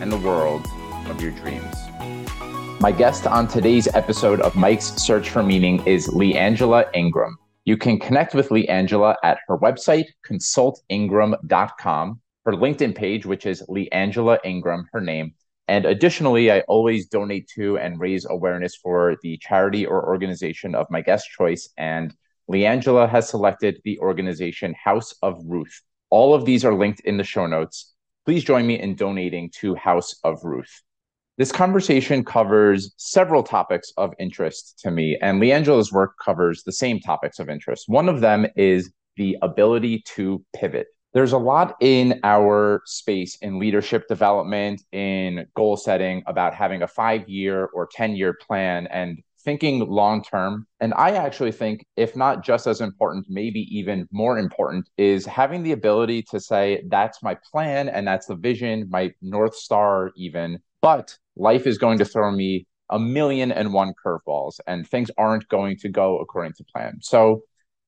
and the world of your dreams. My guest on today's episode of Mike's Search for Meaning is Le'Angela Ingram. You can connect with Le'Angela at her website, consultingram.com, her LinkedIn page, which is Le'Angela Ingram, her name. And additionally, I always donate to and raise awareness for the charity or organization of my guest choice. And Le'Angela has selected the organization House of Ruth. All of these are linked in the show notes please join me in donating to House of Ruth. This conversation covers several topics of interest to me, and Le'Angela's work covers the same topics of interest. One of them is the ability to pivot. There's a lot in our space in leadership development, in goal setting about having a five year or 10 year plan. And thinking long term. And I actually think, if not just as important, maybe even more important, is having the ability to say, that's my plan and that's the vision, my North Star, even. But life is going to throw me a million and one curveballs, and things aren't going to go according to plan. So,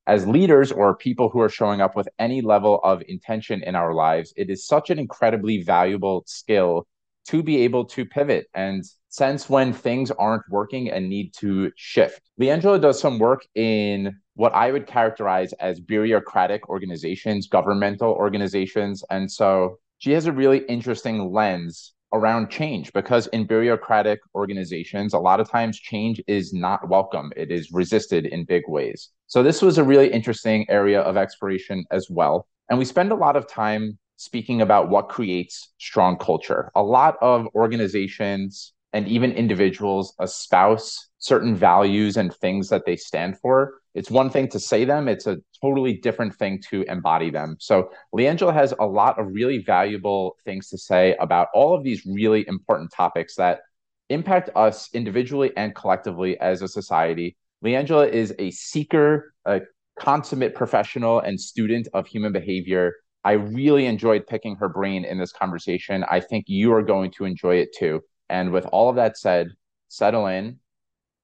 as leaders or people who are showing up with any level of intention in our lives, it is such an incredibly valuable skill to be able to pivot and sense when things aren't working and need to shift. Le'Angela does some work in what I would characterize as bureaucratic organizations, governmental organizations. And so she has a really interesting lens around change because in bureaucratic organizations, a lot of times change is not welcome, it is resisted in big ways. So this was a really interesting area of exploration as well. And we spend a lot of time speaking about what creates strong culture. A lot of organizations and even individuals espouse certain values and things that they stand for. It's one thing to say them, it's a totally different thing to embody them. So, Le'Angela has a lot of really valuable things to say about all of these really important topics that impact us individually and collectively as a society. Le'Angela is a seeker, a consummate professional and student of human behavior. I really enjoyed picking her brain in this conversation. I think you are going to enjoy it too. And with all of that said, settle in,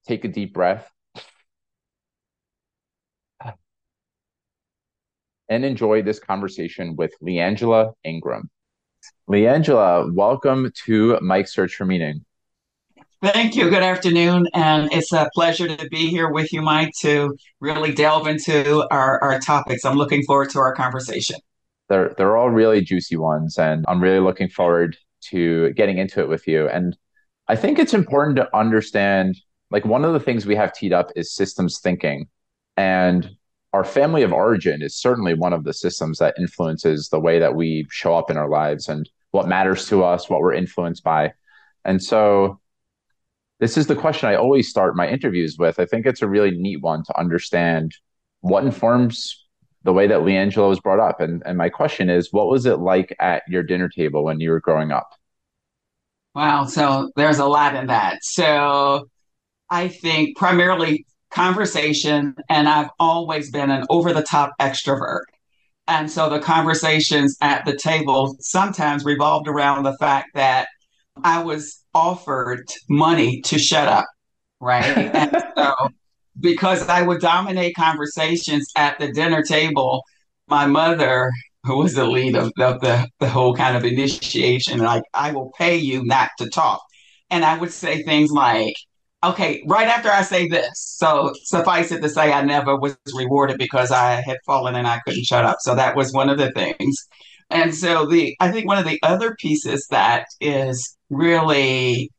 take a deep breath, and enjoy this conversation with Le'Angela Ingram. Le'Angela, welcome to Mike's Search for Meaning. Thank you. Good afternoon. And it's a pleasure to be here with you, Mike, to really delve into our, our topics. I'm looking forward to our conversation. They're, they're all really juicy ones. And I'm really looking forward to getting into it with you. And I think it's important to understand like one of the things we have teed up is systems thinking. And our family of origin is certainly one of the systems that influences the way that we show up in our lives and what matters to us, what we're influenced by. And so this is the question I always start my interviews with. I think it's a really neat one to understand what informs the way that Le'Angela was brought up. And, and my question is, what was it like at your dinner table when you were growing up? Wow. So there's a lot in that. So I think primarily conversation, and I've always been an over the top extrovert. And so the conversations at the table sometimes revolved around the fact that I was offered money to shut up. Right. and so because I would dominate conversations at the dinner table, my mother who was the lead of, the, the whole kind of initiation, like, I will pay you not to talk. And I would say things like, okay, right after I say this, so suffice it to say, I never was rewarded because I had fallen and I couldn't shut up. So that was one of the things. And so the I think one of the other pieces that is really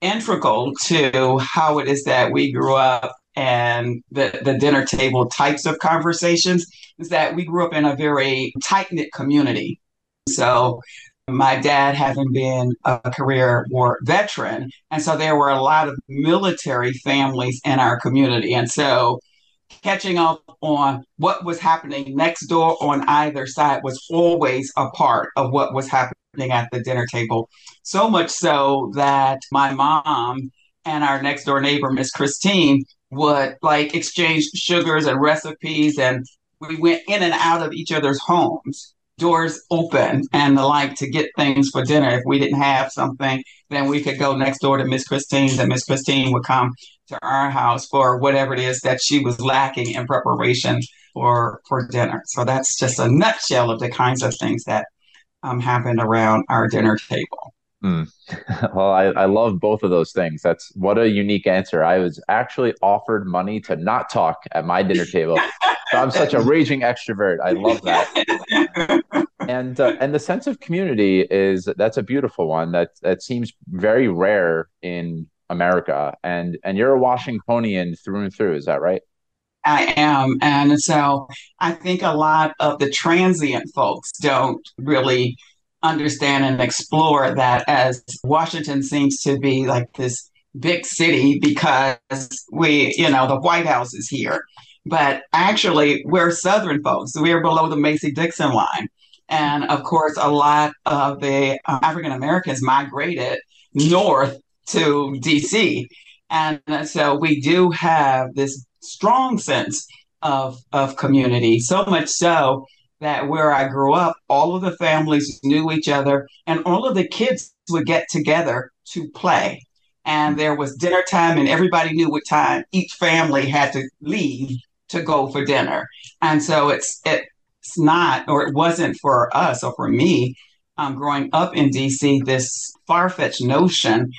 integral to how it is that we grew up and the, the dinner table types of conversations is that we grew up in a very tight knit community. So, my dad having been a career war veteran, and so there were a lot of military families in our community. And so, catching up on what was happening next door on either side was always a part of what was happening at the dinner table. So much so that my mom and our next door neighbor, Miss Christine, would like exchange sugars and recipes and we went in and out of each other's homes doors open and the like to get things for dinner. If we didn't have something, then we could go next door to Miss Christine's and Miss Christine would come to our house for whatever it is that she was lacking in preparation for for dinner. So that's just a nutshell of the kinds of things that um, happened around our dinner table. Mm. well, I, I love both of those things. That's what a unique answer. I was actually offered money to not talk at my dinner table. so I'm such a raging extrovert. I love that. and uh, and the sense of community is that's a beautiful one. That that seems very rare in America. And and you're a Washingtonian through and through. Is that right? I am. And so I think a lot of the transient folks don't really understand and explore that as Washington seems to be like this big city because we, you know, the White House is here. But actually, we're Southern folks. We're below the Mason Dixon line. And of course, a lot of the uh, African Americans migrated north to DC. And so we do have this strong sense of, of community, so much so that where I grew up, all of the families knew each other and all of the kids would get together to play. And there was dinner time, and everybody knew what time each family had to leave to go for dinner. And so it's it's not, or it wasn't for us or for me um, growing up in DC, this far fetched notion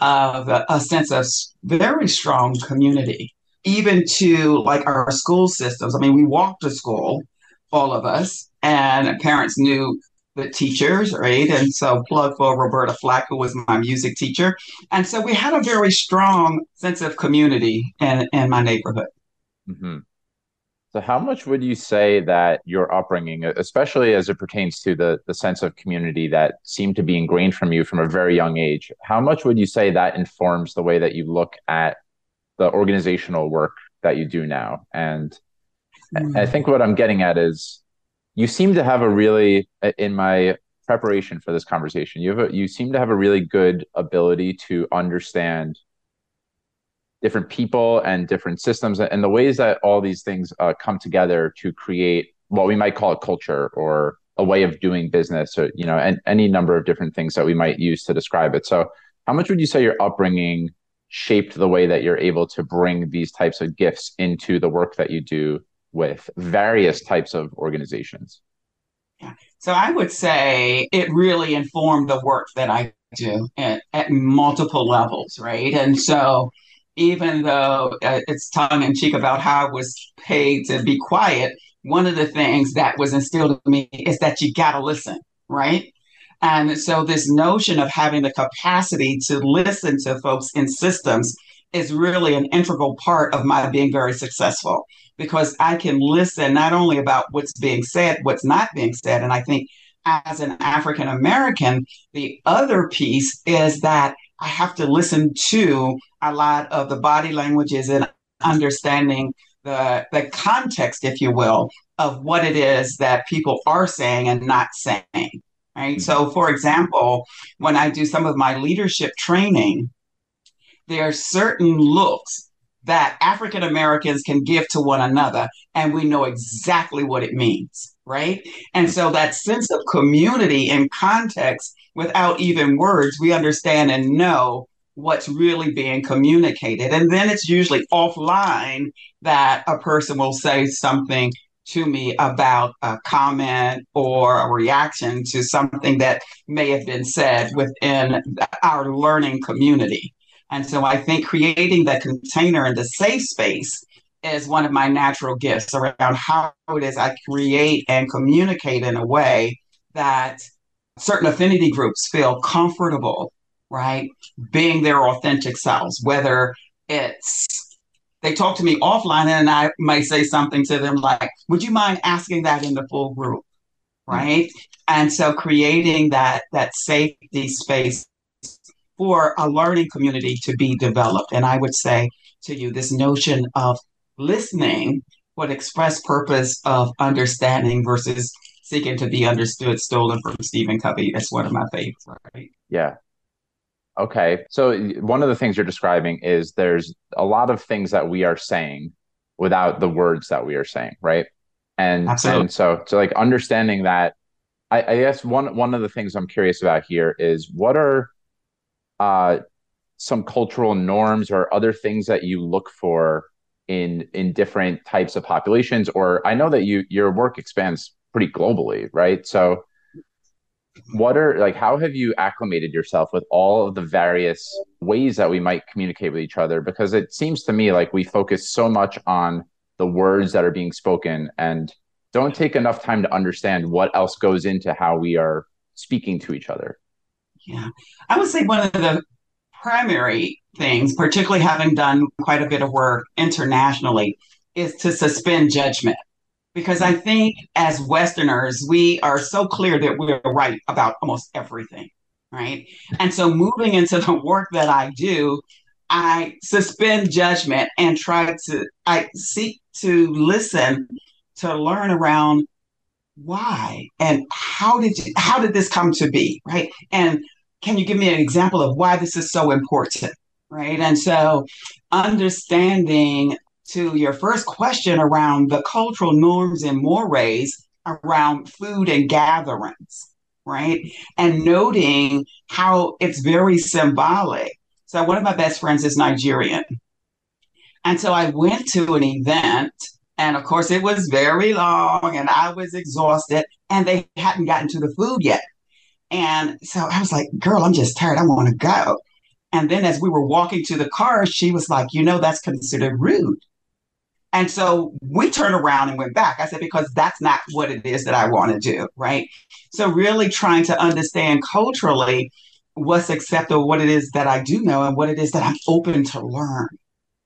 of a, a sense of very strong community, even to like our school systems. I mean, we walked to school all of us, and parents knew the teachers, right? And so, plug for Roberta Flack, who was my music teacher. And so, we had a very strong sense of community in, in my neighborhood. Mm-hmm. So, how much would you say that your upbringing, especially as it pertains to the the sense of community that seemed to be ingrained from you from a very young age, how much would you say that informs the way that you look at the organizational work that you do now? And Mm. I think what I'm getting at is you seem to have a really in my preparation for this conversation, you have a, you seem to have a really good ability to understand different people and different systems and the ways that all these things uh, come together to create what we might call a culture or a way of doing business or you know and any number of different things that we might use to describe it so how much would you say your upbringing shaped the way that you're able to bring these types of gifts into the work that you do with various types of organizations? Yeah. So I would say it really informed the work that I do at, at multiple levels, right? And so even though uh, it's tongue in cheek about how I was paid to be quiet, one of the things that was instilled in me is that you got to listen, right? And so this notion of having the capacity to listen to folks in systems is really an integral part of my being very successful because I can listen not only about what's being said, what's not being said. And I think as an African American, the other piece is that I have to listen to a lot of the body languages and understanding the, the context, if you will, of what it is that people are saying and not saying. Right. Mm-hmm. So, for example, when I do some of my leadership training, there are certain looks that African Americans can give to one another, and we know exactly what it means, right? And so that sense of community and context without even words, we understand and know what's really being communicated. And then it's usually offline that a person will say something to me about a comment or a reaction to something that may have been said within our learning community. And so I think creating the container and the safe space is one of my natural gifts around how it is I create and communicate in a way that certain affinity groups feel comfortable, right? Being their authentic selves, whether it's they talk to me offline and I may say something to them like, would you mind asking that in the full group? Hmm. Right. And so creating that that safety space for a learning community to be developed. And I would say to you, this notion of listening, what express purpose of understanding versus Seeking to Be Understood, stolen from Stephen Covey. That's one of my favorites. Right? Yeah. Okay. So one of the things you're describing is there's a lot of things that we are saying without the words that we are saying, right? And Absolutely. and so so like understanding that I, I guess one one of the things I'm curious about here is what are uh some cultural norms or other things that you look for in in different types of populations or I know that you your work expands pretty globally, right? So what are like how have you acclimated yourself with all of the various ways that we might communicate with each other because it seems to me like we focus so much on the words that are being spoken and don't take enough time to understand what else goes into how we are speaking to each other yeah i would say one of the primary things particularly having done quite a bit of work internationally is to suspend judgment because I think as Westerners, we are so clear that we're right about almost everything, right? And so moving into the work that I do, I suspend judgment and try to, I seek to listen to learn around why and how did you, how did this come to be, right? And can you give me an example of why this is so important, right? And so understanding to your first question around the cultural norms and mores around food and gatherings, right? And noting how it's very symbolic. So, one of my best friends is Nigerian. And so I went to an event, and of course, it was very long, and I was exhausted, and they hadn't gotten to the food yet. And so I was like, girl, I'm just tired. I want to go. And then as we were walking to the car, she was like, you know, that's considered rude. And so we turned around and went back. I said, because that's not what it is that I want to do. Right. So, really trying to understand culturally what's acceptable, what it is that I do know, and what it is that I'm open to learn.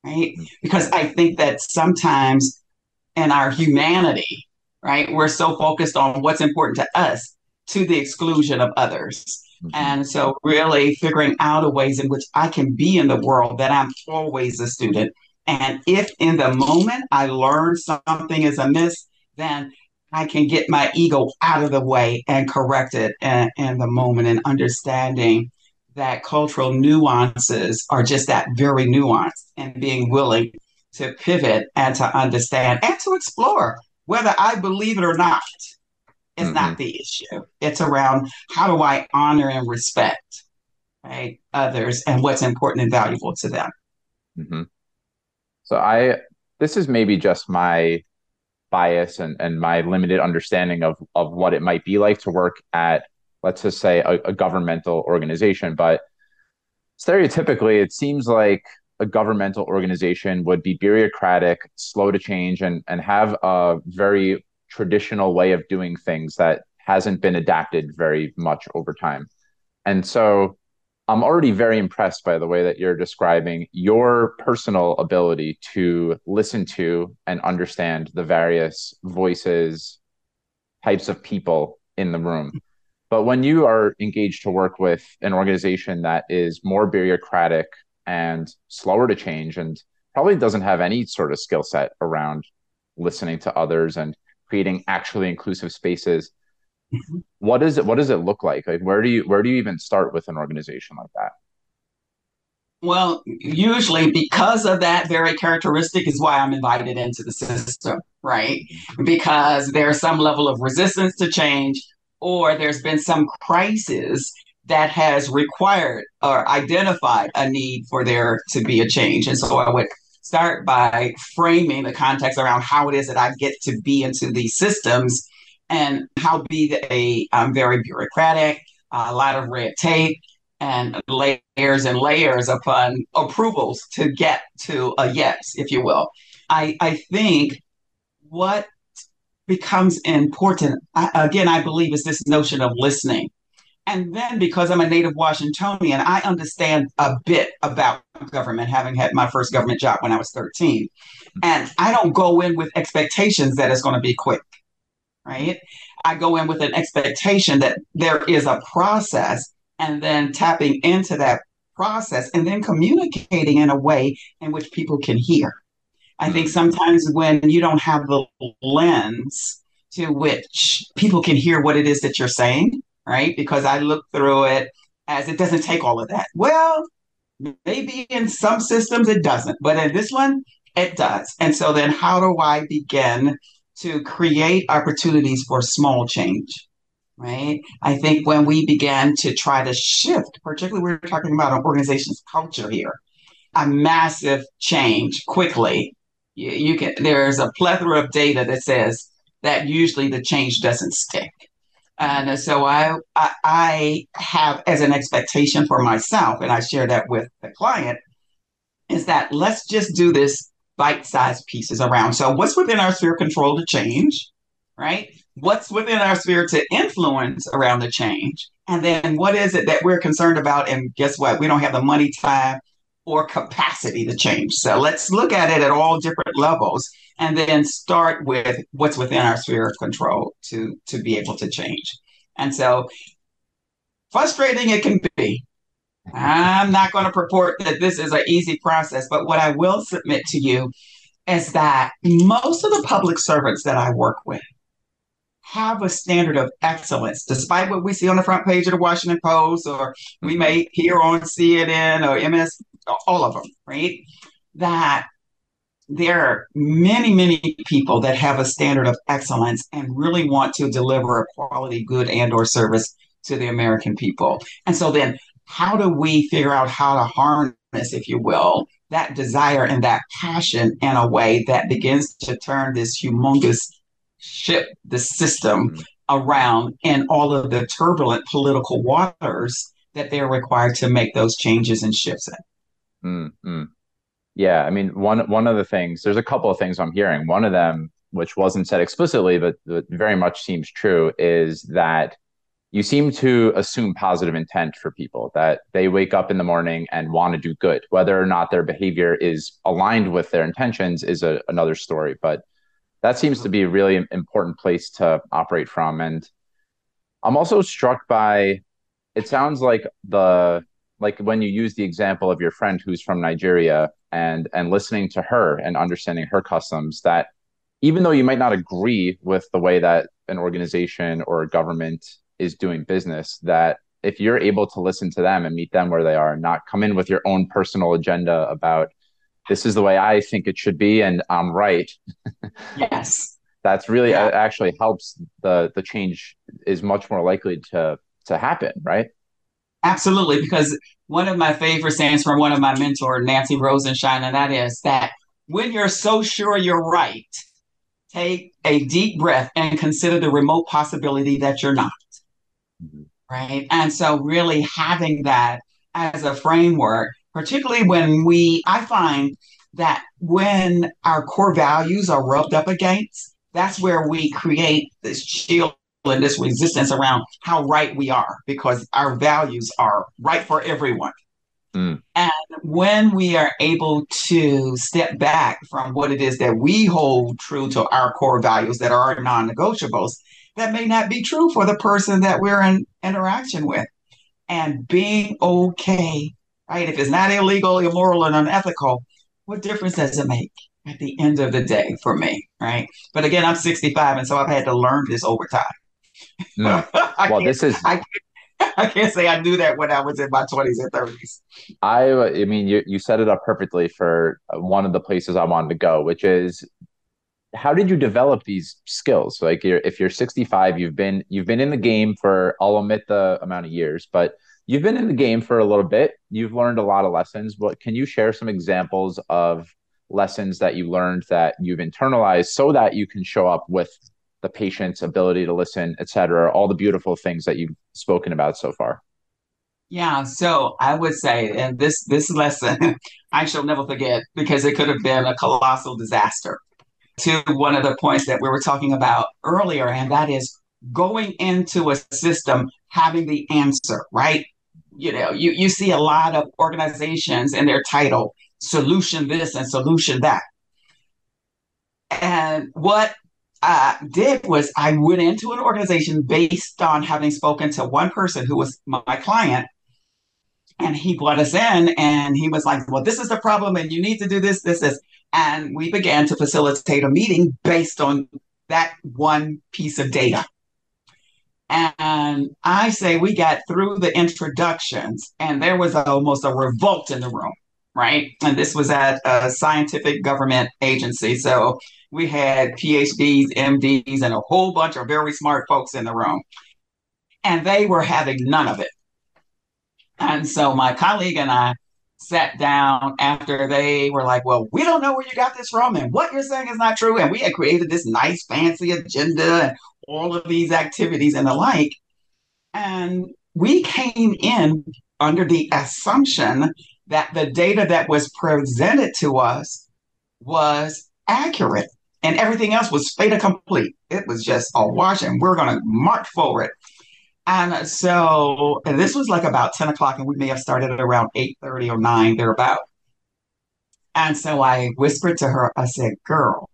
Right. Mm-hmm. Because I think that sometimes in our humanity, right, we're so focused on what's important to us to the exclusion of others. Mm-hmm. And so, really figuring out a ways in which I can be in the world that I'm always a student and if in the moment I learn something is amiss, then I can get my ego out of the way and correct it in, in the moment and understanding that cultural nuances are just that very nuance and being willing to pivot and to understand and to explore whether I believe it or not is mm-hmm. not the issue. It's around how do I honor and respect right, others and what's important and valuable to them. Mm-hmm. So I this is maybe just my bias and, and my limited understanding of of what it might be like to work at let's just say a, a governmental organization. But stereotypically it seems like a governmental organization would be bureaucratic, slow to change, and and have a very traditional way of doing things that hasn't been adapted very much over time. And so I'm already very impressed by the way that you're describing your personal ability to listen to and understand the various voices, types of people in the room. But when you are engaged to work with an organization that is more bureaucratic and slower to change and probably doesn't have any sort of skill set around listening to others and creating actually inclusive spaces, mm-hmm. what is it what does it look like? Like where do you where do you even start with an organization like that? Well usually because of that very characteristic is why i'm invited into the system right? Because there's some level of resistance to change or there's been some crisis that has required or identified a need for there to be a change. And so i would start by framing the context around how it is that i get to be into these systems and how be they um, very bureaucratic, a lot of red tape, and layers and layers upon approvals to get to a yes, if you will. I, I think what becomes important, I, again, I believe, is this notion of listening. And then because I'm a native Washingtonian, I understand a bit about government, having had my first government job when I was 13. And I don't go in with expectations that it's going to be quick right? I go in with an expectation that there is a process and then tapping into that process and then communicating in a way in which people can hear. I think mm-hmm. sometimes when you don't have the lens to which people can hear what it is that you're saying, right? Because I look through it as it doesn't take all of that. Well, maybe in some systems it doesn't, but in this one, it does. And so then how do I begin to create opportunities for small change? Right. I think when we began to try to shift, particularly we're talking about an organization's culture here, a massive change quickly. You, you can there's a plethora of data that says that usually the change doesn't stick. And so I, I, I have as an expectation for myself, and I share that with the client, is that let's just do this bite-sized pieces around. So what's within our sphere of control to change, right? What's within our sphere to influence around the change? And then what is it that we're concerned about? And guess what? We don't have the money, time, or capacity to change. So let's look at it at all different levels and then start with what's within our sphere of control to to be able to change. And so frustrating it can be. I'm not going to purport that this is an easy process, but what I will submit to you is that most of the public servants that I work with have a standard of excellence, despite what we see on the front page of the Washington Post, or we may hear on CNN or MS, all of them, right? That there are many, many people that have a standard of excellence and really want to deliver a quality good and or service to the American people. And so then how do we figure out how to harness, if you will, that desire and that passion in a way that begins to turn this humongous ship, the system mm-hmm. around in all of the turbulent political waters that they're required to make those changes and shifts in. Mm-hmm. Yeah, I mean, one one of the things, there's a couple of things I'm hearing. One of them, which wasn't said explicitly, but, but very much seems true, is that you seem to assume positive intent for people that they wake up in the morning and want to do good. Whether or not their behavior is aligned with their intentions is a, another story. But that seems to be a really important place to operate from. And I'm also struck by it sounds like the like when you use the example of your friend who's from Nigeria and and listening to her and understanding her customs that even though you might not agree with the way that an organization or a government is doing business that if you're able to listen to them and meet them where they are and not come in with your own personal agenda about this is the way I think it should be and I'm right. yes. That's really yeah. Uh, actually helps the the change is much more likely to to happen, right? Absolutely, because one of my favorite sayings from one of my mentors, Nancy Rosenshine, and that is that when you're so sure you're right, take a deep breath and consider the remote possibility that you're not. Mm-hmm. Right. And so, really having that as a framework, particularly when we, I find that when our core values are rubbed up against, that's where we create this shield and this resistance around how right we are because our values are right for everyone. Mm. And when we are able to step back from what it is that we hold true to our core values that are non negotiables, that may not be true for the person that we're in interaction with. And being okay, right? If it's not illegal, immoral, and unethical, what difference does it make at the end of the day for me, right? But again, I'm 65, and so I've had to learn this over time. No. well, this is. I can't, I can't say I knew that when I was in my 20s and 30s. I, I mean, you, you set it up perfectly for uh, one of the places I wanted to go, which is how did you develop these skills? Like, you're, if you're 65, you've been you've been in the game for I'll omit the amount of years, but you've been in the game for a little bit. You've learned a lot of lessons. But can you share some examples of lessons that you learned that you've internalized so that you can show up with the patient's ability to listen, et cetera, all the beautiful things that you've spoken about so far? Yeah, so I would say, and this this lesson I shall never forget because it could have been a colossal disaster. To one of the points that we were talking about earlier, and that is going into a system having the answer, right? You know, you, you see a lot of organizations in their title, solution this and solution that. And what I did was I went into an organization based on having spoken to one person who was my client. And he brought us in and he was like, Well, this is the problem, and you need to do this, this, this. And we began to facilitate a meeting based on that one piece of data. And I say we got through the introductions, and there was almost a revolt in the room, right? And this was at a scientific government agency. So we had PhDs, MDs, and a whole bunch of very smart folks in the room. And they were having none of it. And so my colleague and I sat down after they were like, Well, we don't know where you got this from, and what you're saying is not true. And we had created this nice, fancy agenda and all of these activities and the like. And we came in under the assumption that the data that was presented to us was accurate and everything else was fait accompli. It was just a wash, and we're going to march forward. And so and this was like about 10 o'clock, and we may have started at around 8:30 or 9, thereabout. And so I whispered to her, I said, Girl,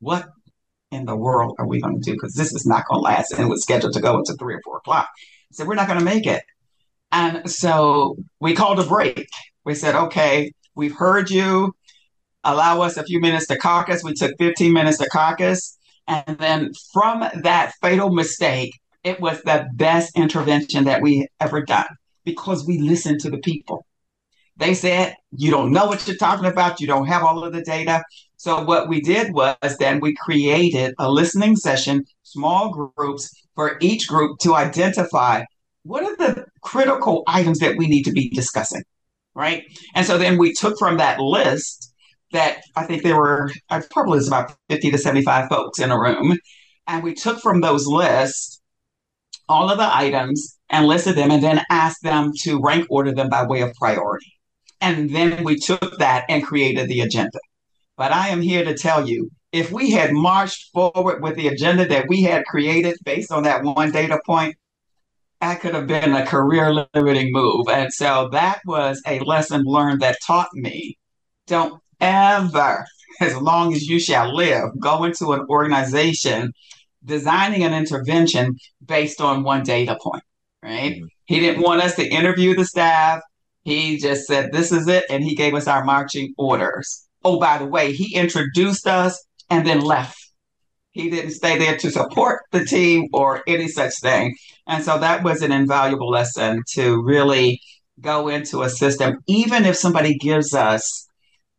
what in the world are we going to do? Because this is not going to last. And it was scheduled to go until three or four o'clock. I said, We're not going to make it. And so we called a break. We said, Okay, we've heard you. Allow us a few minutes to caucus. We took 15 minutes to caucus. And then from that fatal mistake, it was the best intervention that we ever done because we listened to the people. They said, You don't know what you're talking about. You don't have all of the data. So, what we did was then we created a listening session, small groups for each group to identify what are the critical items that we need to be discussing. Right. And so then we took from that list that I think there were, I probably was about 50 to 75 folks in a room. And we took from those lists all of the items and listed them and then asked them to rank order them by way of priority. And then we took that and created the agenda. But I am here to tell you if we had marched forward with the agenda that we had created based on that one data point, that could have been a career limiting move. And so that was a lesson learned that taught me don't ever, as long as you shall live, go into an organization designing an intervention based on one data point, right? Mm-hmm. He didn't want us to interview the staff. He just said, this is it. And he gave us our marching orders. Oh, by the way, he introduced us and then left. He didn't stay there to support the team or any such thing. And so that was an invaluable lesson to really go into a system, even if somebody gives us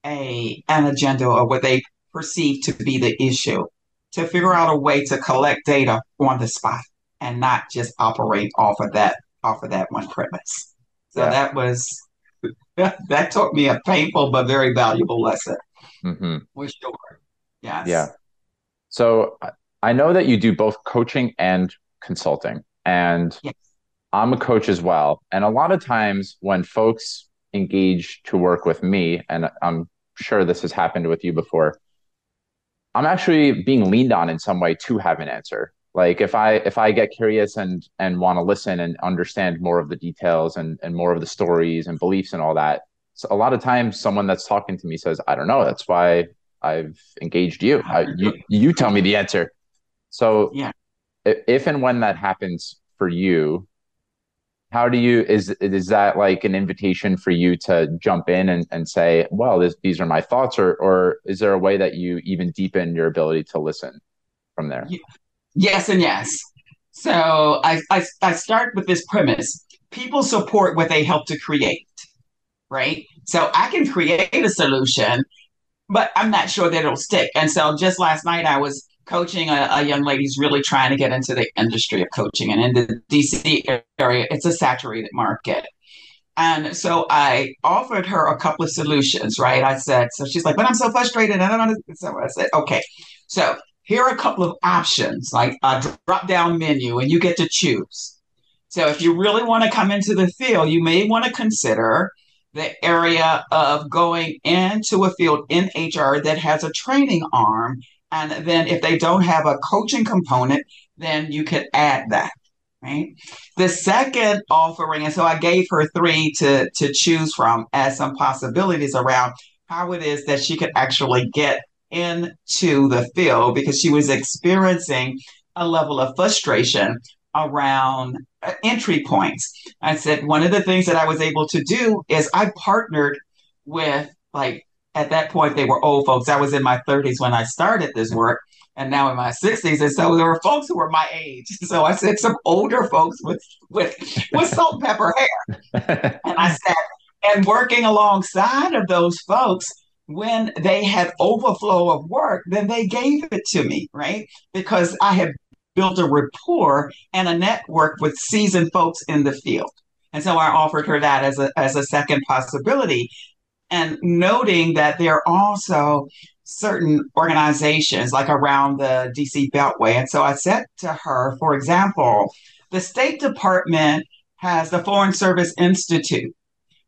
a an agenda or what they perceive to be the issue to figure out a way to collect data on the spot and not just operate off of that off of that one premise. So yeah. that was that taught me a painful but very valuable lesson. Mm-hmm. For sure. Yes. Yeah. So I know that you do both coaching and consulting, and yes. I'm a coach as well. And a lot of times when folks engage to work with me, and I'm sure this has happened with you before, I'm actually being leaned on in some way to have an answer. Like if I if I get curious and and want to listen and understand more of the details and and more of the stories and beliefs and all that, so a lot of times someone that's talking to me says, "I don't know." That's why I've engaged you. I, you you tell me the answer. So yeah, if and when that happens for you, how do you is is that like an invitation for you to jump in and, and say well this, these are my thoughts or or is there a way that you even deepen your ability to listen from there? Yes and yes. So I, I i start with this premise. People support what they help to create right? So i can create a solution but i'm not sure that it'll stick. And so just last night i was coaching a, a, young lady who's really trying to get into the industry of coaching. And in the DC area, it's a saturated market. And so I offered her a couple of solutions, right? I said, so she's like, but I'm so frustrated. I don't know. So I said, okay, so here are a couple of options, like a drop down menu, and you get to choose. So if you really want to come into the field, you may want to consider the area of going into a field in HR that has a training arm and then if they don't have a coaching component, then you could add that. Right. The second offering, and so I gave her three to, to choose from as some possibilities around how it is that she could actually get into the field because she was experiencing a level of frustration around uh, entry points. I said one of the things that I was able to do is I partnered with like at that point they were old folks. I was in my 30s when I started this work, and now in my 60s. And so there were folks who were my age. So I said some older folks with with with salt and pepper hair. and I said, and working alongside of those folks, when they had overflow of work, then they gave it to me, right? Because I had built a rapport and a network with seasoned folks in the field. And so I offered her that as a, as a second possibility. And noting that there are also certain organizations like around the DC Beltway. And so I said to her, for example, the State Department has the Foreign Service Institute,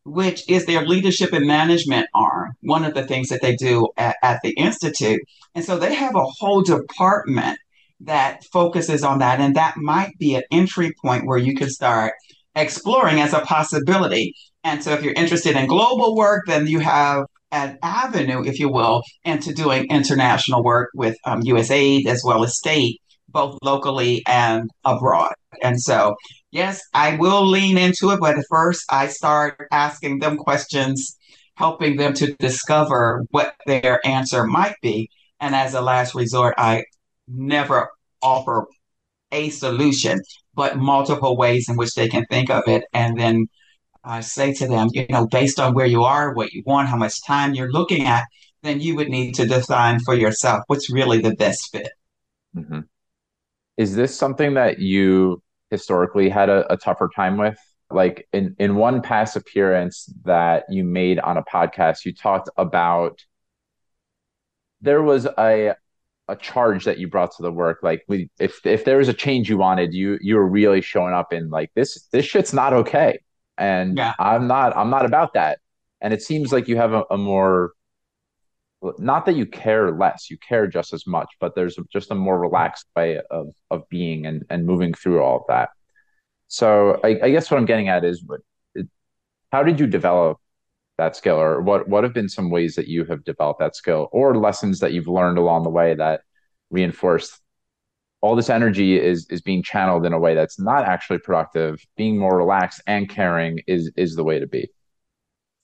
which is their leadership and management arm, one of the things that they do at, at the Institute. And so they have a whole department that focuses on that. And that might be an entry point where you can start exploring as a possibility. And so if you're interested in global work, then you have an avenue, if you will, into doing international work with um, USAID as well as state, both locally and abroad. And so, yes, I will lean into it, but first I start asking them questions, helping them to discover what their answer might be. And as a last resort, I never offer a solution, but multiple ways in which they can think of it. And then I say to them, you know, based on where you are, what you want, how much time you're looking at, then you would need to define for yourself what's really the best fit. Mm-hmm. Is this something that you historically had a, a tougher time with? Like in, in one past appearance that you made on a podcast, you talked about there was a a charge that you brought to the work like we if if there was a change you wanted you you were really showing up in like this this shit's not okay and yeah. i'm not i'm not about that. And it seems like you have a, a, more not that you care less you care just as much but there's just a more relaxed way of of being and and moving through all of that. So i, I guess what i'm getting at is what how did you develop that skill? Or what what have been some ways that you have developed that skill or lessons that you've learned along the way that reinforce all this energy is is being channeled in a way that's not actually productive. Being more relaxed and caring is is the way to be.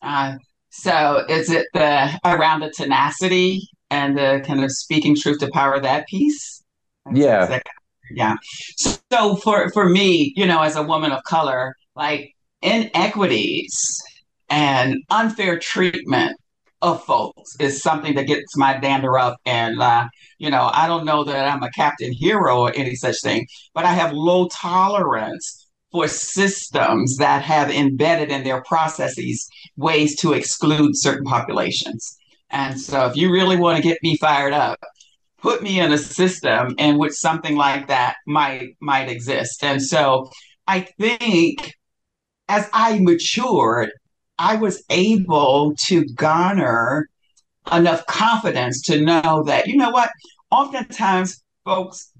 Uh, so is it the around the tenacity and the kind of speaking truth to power that piece? That's yeah. exactly, yeah. So for for me you know as a woman of color like inequities and unfair treatment of folks is something that gets my dander up. And, uh, you know, I don't know that I'm a captain hero or any such thing, but I have low tolerance for systems that have embedded in their processes ways to exclude certain populations. And so if you really want to get me fired up, put me in a system in which something like that might might exist. And so I think as I matured I was able to garner enough confidence to know that, you know what, oftentimes folks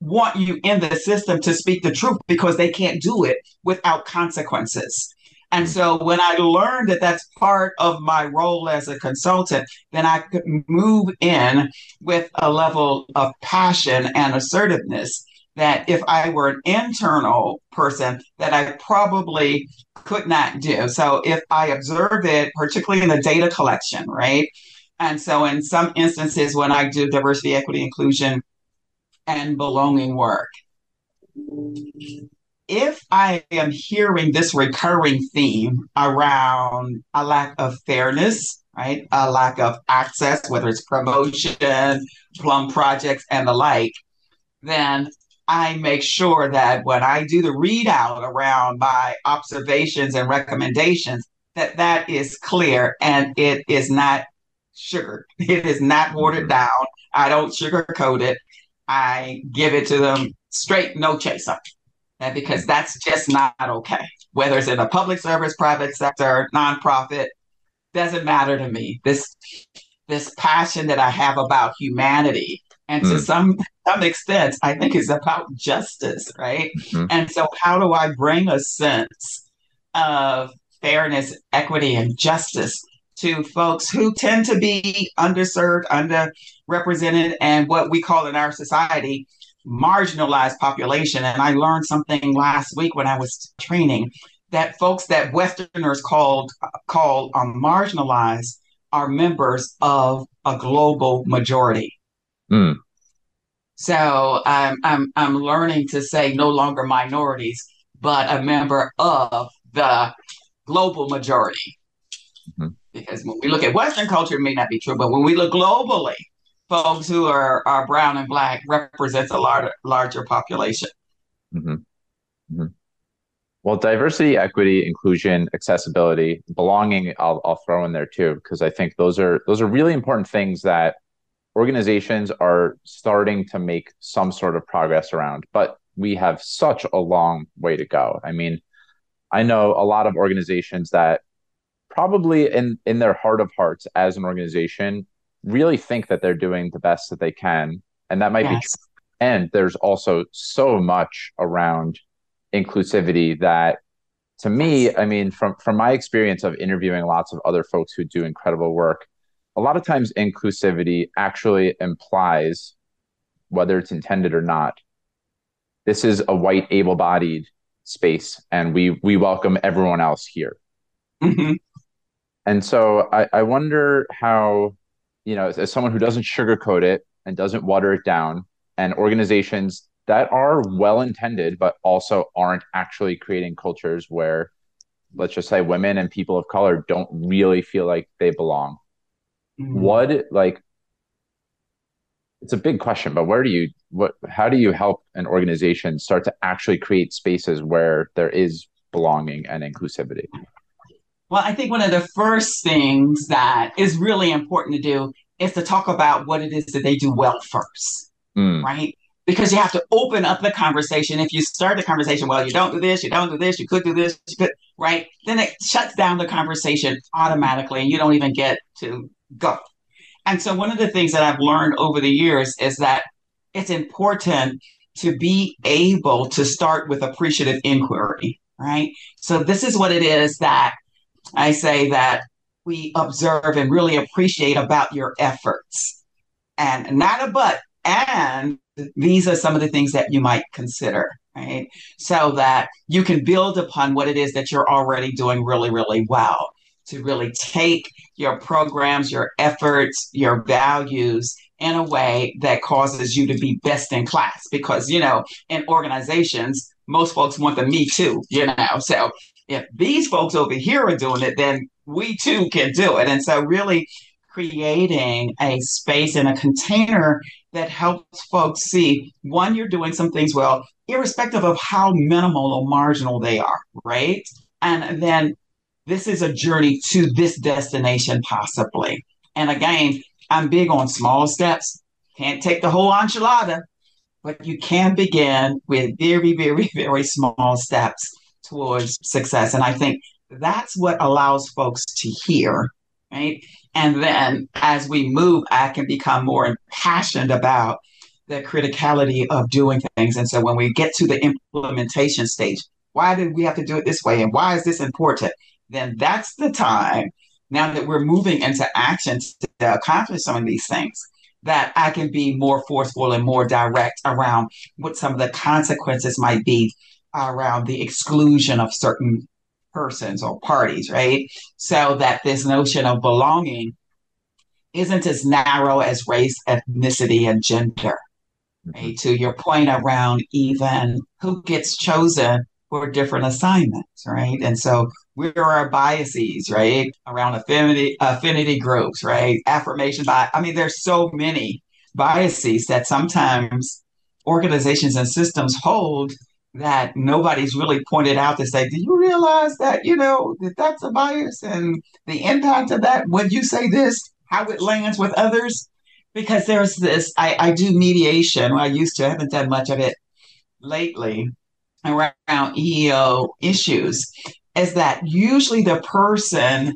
want you in the system to speak the truth because they can't do it without consequences. And so when I learned that that's part of my role as a consultant, then I could move in with a level of passion and assertiveness that if I were an internal person, that I probably could not do. So if I observe it, particularly in the data collection, right? And so in some instances, when I do diversity, equity, inclusion, and belonging work, if I am hearing this recurring theme around a lack of fairness, right, a lack of access, whether it's promotion, plum projects, and the like, then I make sure that when I do the readout around my observations and recommendations, that that is clear and it is not sugar. It is not watered mm-hmm. down. I don't sugarcoat it. I give it to them straight, no chaser. And because that's just not okay. Whether it's in a public service, private sector, nonprofit, doesn't matter to me. This this passion that I have about humanity and mm. to some some extent i think it's about justice right mm-hmm. and so how do i bring a sense of fairness equity and justice to folks who tend to be underserved underrepresented and what we call in our society marginalized population and i learned something last week when i was training that folks that westerners called call um, marginalized are members of a global majority Mm. So I'm I'm I'm learning to say no longer minorities, but a member of the global majority. Mm-hmm. Because when we look at Western culture, it may not be true, but when we look globally, folks who are, are brown and black represents a larger larger population. Mm-hmm. Mm-hmm. Well, diversity, equity, inclusion, accessibility, belonging, I'll, I'll throw in there too, because I think those are those are really important things that organizations are starting to make some sort of progress around, but we have such a long way to go. I mean, I know a lot of organizations that probably in in their heart of hearts as an organization really think that they're doing the best that they can and that might yes. be true. and there's also so much around inclusivity that to me i mean from from my experience of interviewing lots of other folks who do incredible work a lot of times inclusivity actually implies whether it's intended or not this is a white able-bodied space and we we welcome everyone else here mm-hmm. and so I, I wonder how you know as, as someone who doesn't sugarcoat it and doesn't water it down and organizations that are well intended but also aren't actually creating cultures where let's just say women and people of color don't really feel like they belong mm-hmm. what like it's a big question but where do you what how do you help an organization start to actually create spaces where there is belonging and inclusivity well i think one of the first things that is really important to do is to talk about what it is that they do well first mm. right because you have to open up the conversation if you start the conversation well you don't do this you don't do this you could do this you could right then it shuts down the conversation automatically and you don't even get to go and so, one of the things that I've learned over the years is that it's important to be able to start with appreciative inquiry, right? So, this is what it is that I say that we observe and really appreciate about your efforts. And not a but, and these are some of the things that you might consider, right? So that you can build upon what it is that you're already doing really, really well to really take your programs, your efforts, your values in a way that causes you to be best in class. Because, you know, in organizations, most folks want the me too, you know. So if these folks over here are doing it, then we too can do it. And so, really creating a space and a container that helps folks see one, you're doing some things well, irrespective of how minimal or marginal they are, right? And then this is a journey to this destination, possibly. And again, I'm big on small steps. Can't take the whole enchilada, but you can begin with very, very, very small steps towards success. And I think that's what allows folks to hear, right? And then as we move, I can become more impassioned about the criticality of doing things. And so when we get to the implementation stage, why did we have to do it this way? And why is this important? Then that's the time now that we're moving into action to accomplish some of these things that I can be more forceful and more direct around what some of the consequences might be around the exclusion of certain persons or parties, right? So that this notion of belonging isn't as narrow as race, ethnicity, and gender. Right? Mm-hmm. To your point around even who gets chosen for different assignments, right? And so where are our biases, right? Around affinity affinity groups, right? Affirmation by I mean, there's so many biases that sometimes organizations and systems hold that nobody's really pointed out to say, do you realize that, you know, that that's a bias and the impact of that when you say this, how it lands with others? Because there's this, I, I do mediation. Well, I used to, I haven't done much of it lately around EEO issues is that usually the person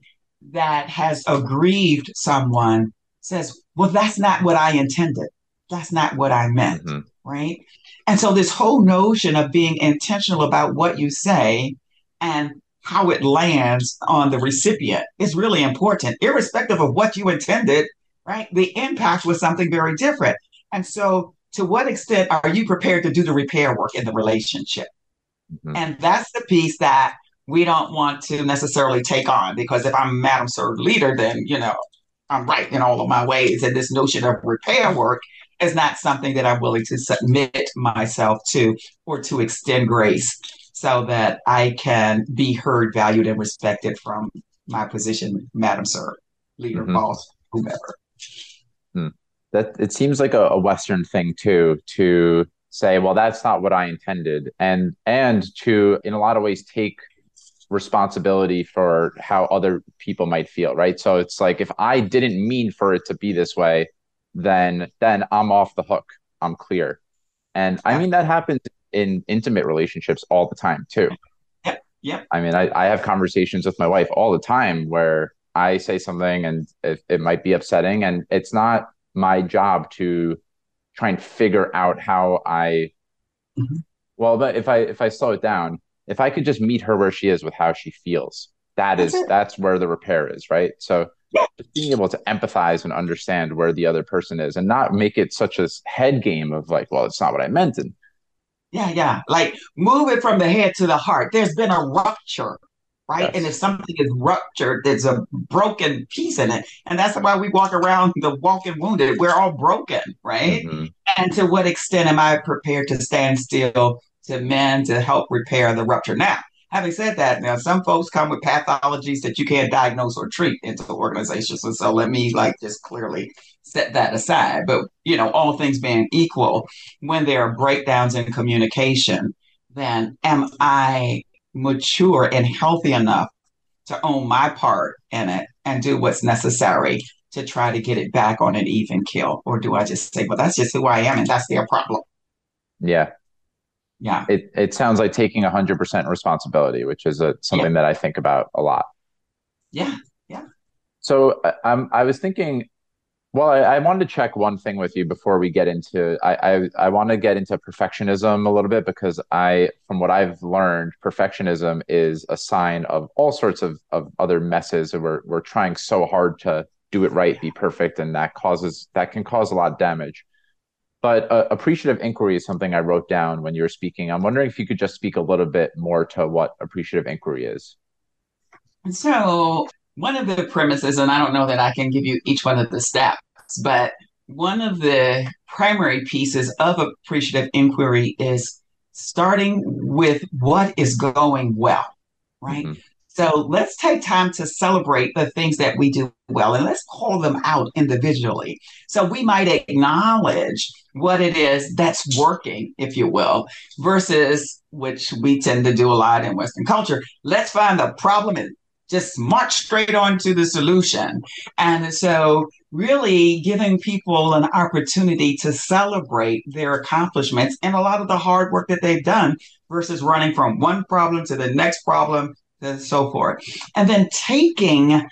that has aggrieved someone says, Well, that's not what I intended. That's not what I meant. Mm-hmm. Right. And so, this whole notion of being intentional about what you say and how it lands on the recipient is really important, irrespective of what you intended. Right. The impact was something very different. And so, to what extent are you prepared to do the repair work in the relationship? Mm-hmm. And that's the piece that we don't want to necessarily take on because if I'm Madam Sir leader, then, you know, I'm right in all of my ways. And this notion of repair work is not something that I'm willing to submit myself to or to extend grace so that I can be heard, valued, and respected from my position, Madam Sir, leader, mm-hmm. boss, whomever. Hmm. That it seems like a, a Western thing too to say, well, that's not what I intended, and and to in a lot of ways take responsibility for how other people might feel, right? So it's like if I didn't mean for it to be this way, then then I'm off the hook. I'm clear. And I mean that happens in intimate relationships all the time too. Yeah. Yeah. I mean, I, I have conversations with my wife all the time where I say something and it, it might be upsetting and it's not my job to try and figure out how I mm-hmm. well, but if I if I slow it down, if I could just meet her where she is with how she feels, that is that's where the repair is, right? So being able to empathize and understand where the other person is and not make it such a head game of like, well, it's not what I meant. And yeah, yeah. Like move it from the head to the heart. There's been a rupture, right? Yes. And if something is ruptured, there's a broken piece in it. And that's why we walk around the walking wounded. We're all broken, right? Mm-hmm. And to what extent am I prepared to stand still to men to help repair the rupture. Now, having said that, now some folks come with pathologies that you can't diagnose or treat into organizations. And so let me like just clearly set that aside. But you know, all things being equal, when there are breakdowns in communication, then am I mature and healthy enough to own my part in it and do what's necessary to try to get it back on an even kill? Or do I just say, well, that's just who I am and that's their problem? Yeah, yeah. It, it sounds like taking 100% responsibility which is a, something yeah. that i think about a lot. Yeah. Yeah. So um, i was thinking well I, I, wanted to check one thing with you before we get into i i, I want to get into perfectionism a little bit because i from what i've learned perfectionism is a sign of all sorts of, of other messes and we're, we're trying so hard to do it right be perfect and that causes that can cause a lot of damage but uh, appreciative inquiry is something I wrote down when you were speaking. I'm wondering if you could just speak a little bit more to what appreciative inquiry is. So, one of the premises, and I don't know that I can give you each one of the steps, but one of the primary pieces of appreciative inquiry is starting with what is going well, right? Mm-hmm. So let's take time to celebrate the things that we do well and let's call them out individually. So we might acknowledge what it is that's working, if you will, versus which we tend to do a lot in Western culture. Let's find the problem and just march straight on to the solution. And so, really giving people an opportunity to celebrate their accomplishments and a lot of the hard work that they've done versus running from one problem to the next problem and so forth. And then taking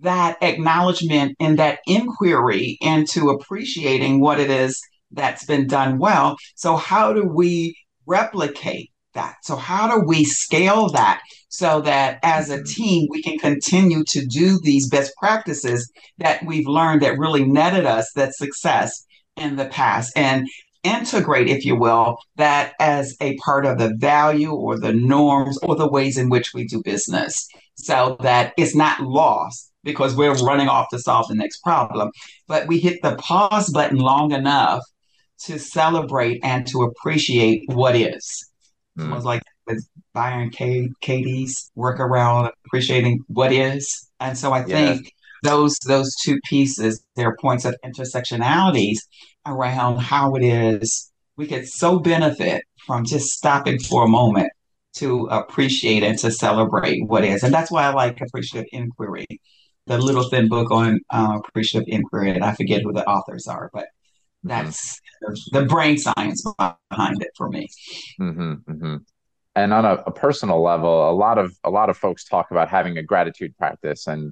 that acknowledgement and that inquiry into appreciating what it is that's been done well. So, how do we replicate that? So, how do we scale that so that as a mm-hmm. team we can continue to do these best practices that we've learned that really netted us that success in the past? And integrate, if you will, that as a part of the value or the norms or the ways in which we do business so that it's not lost because we're running off to solve the next problem. But we hit the pause button long enough to celebrate and to appreciate what is. Mm. Almost like with Byron K- Katie's work around appreciating what is. And so I think those those two pieces, they're points of intersectionalities around how it is we could so benefit from just stopping for a moment to appreciate and to celebrate what is. And that's why I like Appreciative Inquiry, the little thin book on uh, Appreciative Inquiry. And I forget who the authors are, but mm-hmm. that's mm-hmm. the brain science behind it for me. Mm-hmm, mm-hmm. And on a, a, personal level, a lot of a lot of folks talk about having a gratitude practice, and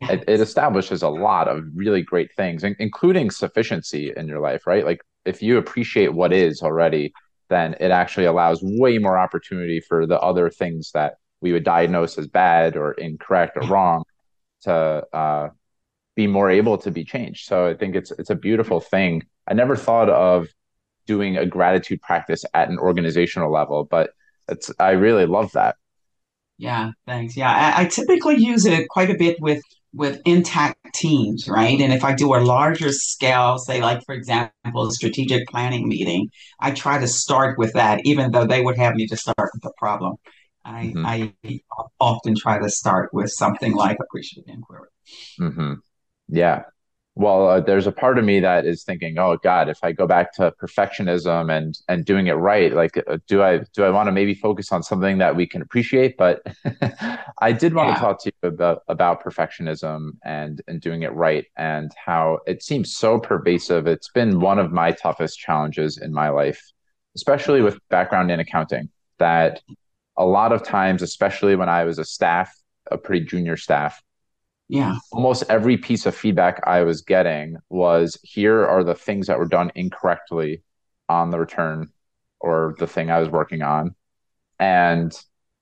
it, it establishes a lot of really great things, including sufficiency in your life, right? Like if you appreciate what is already, then it actually allows way more opportunity for the other things that we would diagnose as bad or incorrect or wrong to uh, be more able to be changed. So I think it's it's a beautiful thing. I never thought of doing a gratitude practice at an organizational level, but it's I really love that. Yeah, thanks. Yeah, I, I typically use it quite a bit with with intact teams, right? And if I do a larger scale, say, like, for example, a strategic planning meeting, I try to start with that, even though they would have me to start with the problem. I, mm-hmm. I often try to start with something like appreciative inquiry. Mm-hmm. Yeah, well uh, there's a part of me that is thinking oh god if i go back to perfectionism and and doing it right like uh, do i do i want to maybe focus on something that we can appreciate but i did want yeah. to talk to you about about perfectionism and and doing it right and how it seems so pervasive it's been one of my toughest challenges in my life especially with background in accounting that a lot of times especially when i was a staff a pretty junior staff yeah. Almost every piece of feedback I was getting was here are the things that were done incorrectly on the return or the thing I was working on. And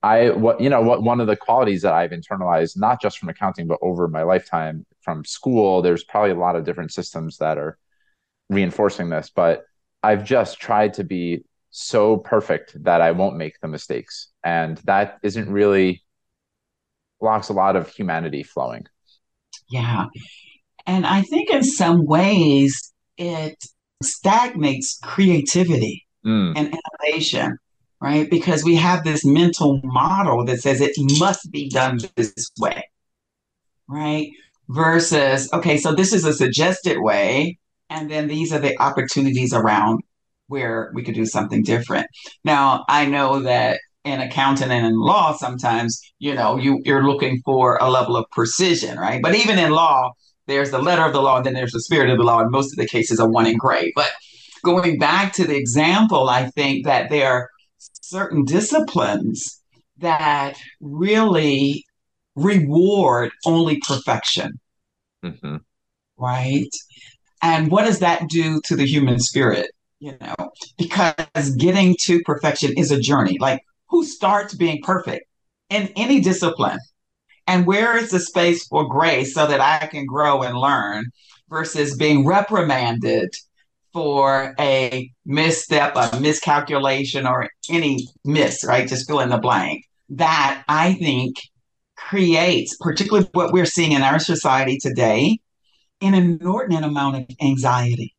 I what you know what one of the qualities that I've internalized not just from accounting but over my lifetime from school there's probably a lot of different systems that are reinforcing this but I've just tried to be so perfect that I won't make the mistakes and that isn't really blocks a lot of humanity flowing yeah. And I think in some ways it stagnates creativity mm. and innovation, right? Because we have this mental model that says it must be done this way, right? Versus, okay, so this is a suggested way, and then these are the opportunities around where we could do something different. Now, I know that in accounting and in law, sometimes, you know, you, you're looking for a level of precision, right? But even in law, there's the letter of the law and then there's the spirit of the law. And most of the cases are one in gray. But going back to the example, I think that there are certain disciplines that really reward only perfection. Mm-hmm. Right. And what does that do to the human spirit? You know, because getting to perfection is a journey. Like who starts being perfect in any discipline? And where is the space for grace so that I can grow and learn versus being reprimanded for a misstep, a miscalculation, or any miss, right? Just fill in the blank. That I think creates, particularly what we're seeing in our society today, an inordinate amount of anxiety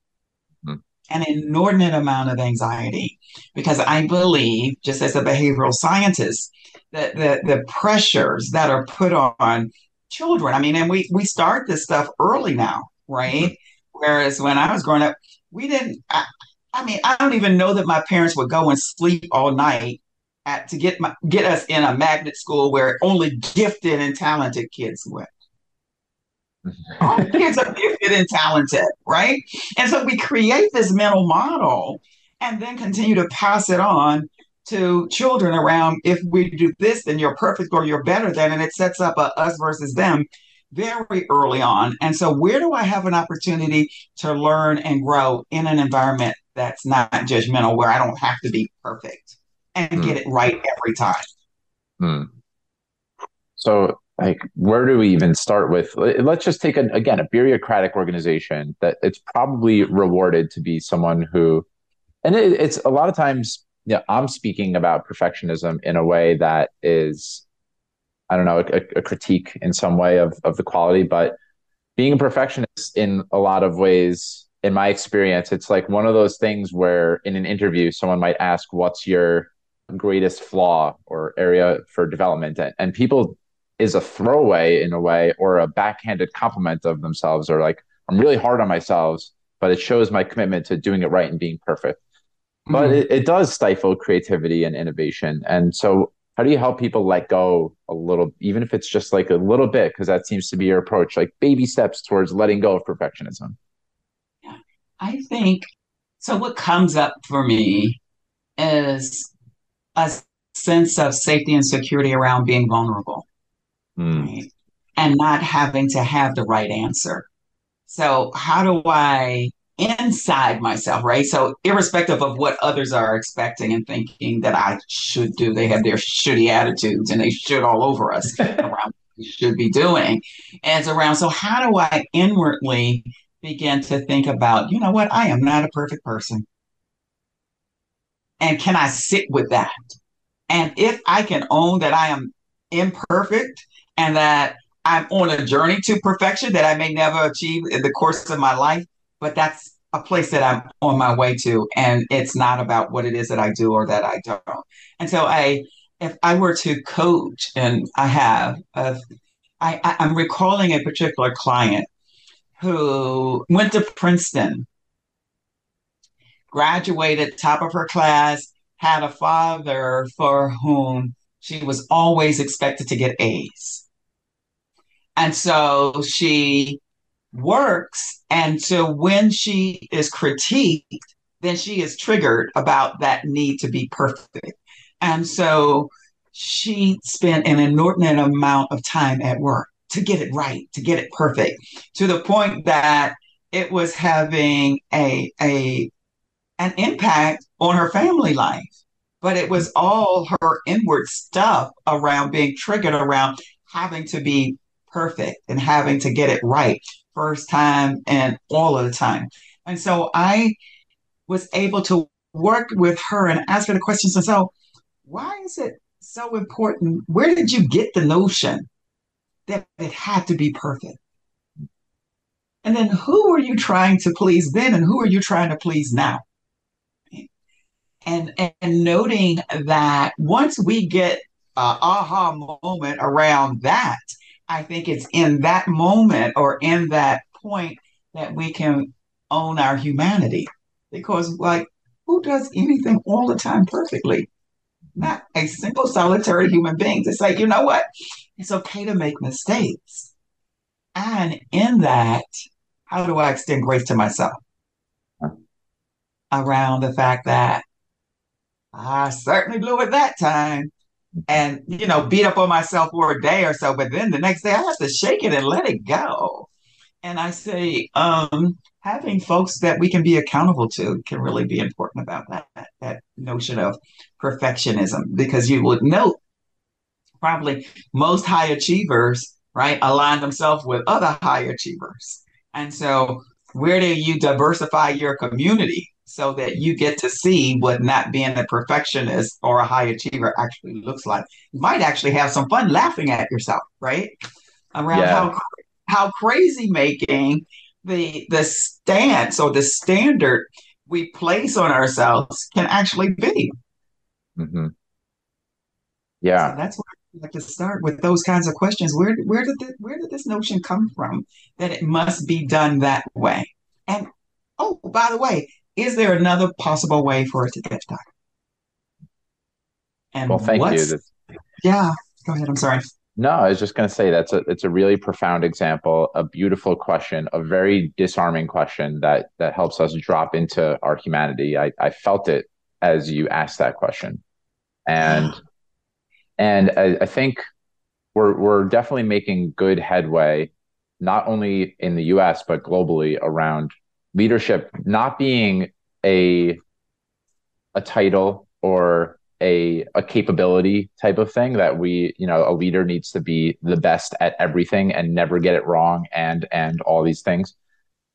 an inordinate amount of anxiety because I believe, just as a behavioral scientist, that the, the pressures that are put on children. I mean, and we we start this stuff early now, right? Whereas when I was growing up, we didn't. I, I, mean, I don't even know that my parents would go and sleep all night at, to get my get us in a magnet school where only gifted and talented kids went. All kids are gifted and talented, right? And so we create this mental model and then continue to pass it on to children around if we do this, then you're perfect or you're better than, and it sets up a us versus them very early on. And so, where do I have an opportunity to learn and grow in an environment that's not judgmental, where I don't have to be perfect and mm. get it right every time? Mm. So, like where do we even start with let's just take a, again a bureaucratic organization that it's probably rewarded to be someone who and it, it's a lot of times yeah i'm speaking about perfectionism in a way that is i don't know a, a critique in some way of, of the quality but being a perfectionist in a lot of ways in my experience it's like one of those things where in an interview someone might ask what's your greatest flaw or area for development? And, and people is a throwaway in a way or a backhanded compliment of themselves or like i'm really hard on myself but it shows my commitment to doing it right and being perfect. But mm-hmm. it, it does stifle creativity and innovation. And so how do you help people let go a little even if it's just like a little bit? Because that seems to be your approach like baby steps towards letting go of perfectionism. Yeah. I think so what comes up for me is a sense of safety and security around being vulnerable mm. and not having to have the right answer. So, how do I inside myself, right? So, irrespective of what others are expecting and thinking that I should do, they have their shitty attitudes and they should all over us around what we should be doing. And it's around, so how do I inwardly begin to think about, you know what, I am not a perfect person. And can I sit with that? And if I can own that I am imperfect and that I'm on a journey to perfection that I may never achieve in the course of my life, but that's a place that I'm on my way to. And it's not about what it is that I do or that I don't. And so I, if I were to coach, and I have, I, I'm recalling a particular client who went to Princeton, graduated top of her class, had a father for whom she was always expected to get A's. And so she works. And so when she is critiqued, then she is triggered about that need to be perfect. And so she spent an inordinate amount of time at work to get it right, to get it perfect, to the point that it was having a, a an impact on her family life. But it was all her inward stuff around being triggered around having to be perfect and having to get it right first time and all of the time. And so I was able to work with her and ask her the questions. And so, why is it so important? Where did you get the notion that it had to be perfect? And then, who are you trying to please then, and who are you trying to please now? And, and noting that once we get an aha moment around that, I think it's in that moment or in that point that we can own our humanity. Because, like, who does anything all the time perfectly? Not a single solitary human being It's like, you know what? It's okay to make mistakes. And in that, how do I extend grace to myself? Around the fact that I certainly blew it that time and you know beat up on myself for a day or so but then the next day i have to shake it and let it go. And i say um, having folks that we can be accountable to can really be important about that that notion of perfectionism because you would note probably most high achievers right align themselves with other high achievers. And so where do you diversify your community so that you get to see what not being a perfectionist or a high achiever actually looks like. You might actually have some fun laughing at yourself, right? Around yeah. how how crazy making the the stance or the standard we place on ourselves can actually be. Mm-hmm. Yeah, so that's where I like to start with those kinds of questions. Where where did the, where did this notion come from that it must be done that way? And oh, by the way, is there another possible way for it to get done? And well, thank you. Yeah, go ahead. I'm sorry. No, I was just going to say that's a it's a really profound example, a beautiful question, a very disarming question that that helps us drop into our humanity. I, I felt it as you asked that question, and and I, I think we're we're definitely making good headway, not only in the U.S. but globally around leadership not being a a title or a a capability type of thing that we you know a leader needs to be the best at everything and never get it wrong and and all these things.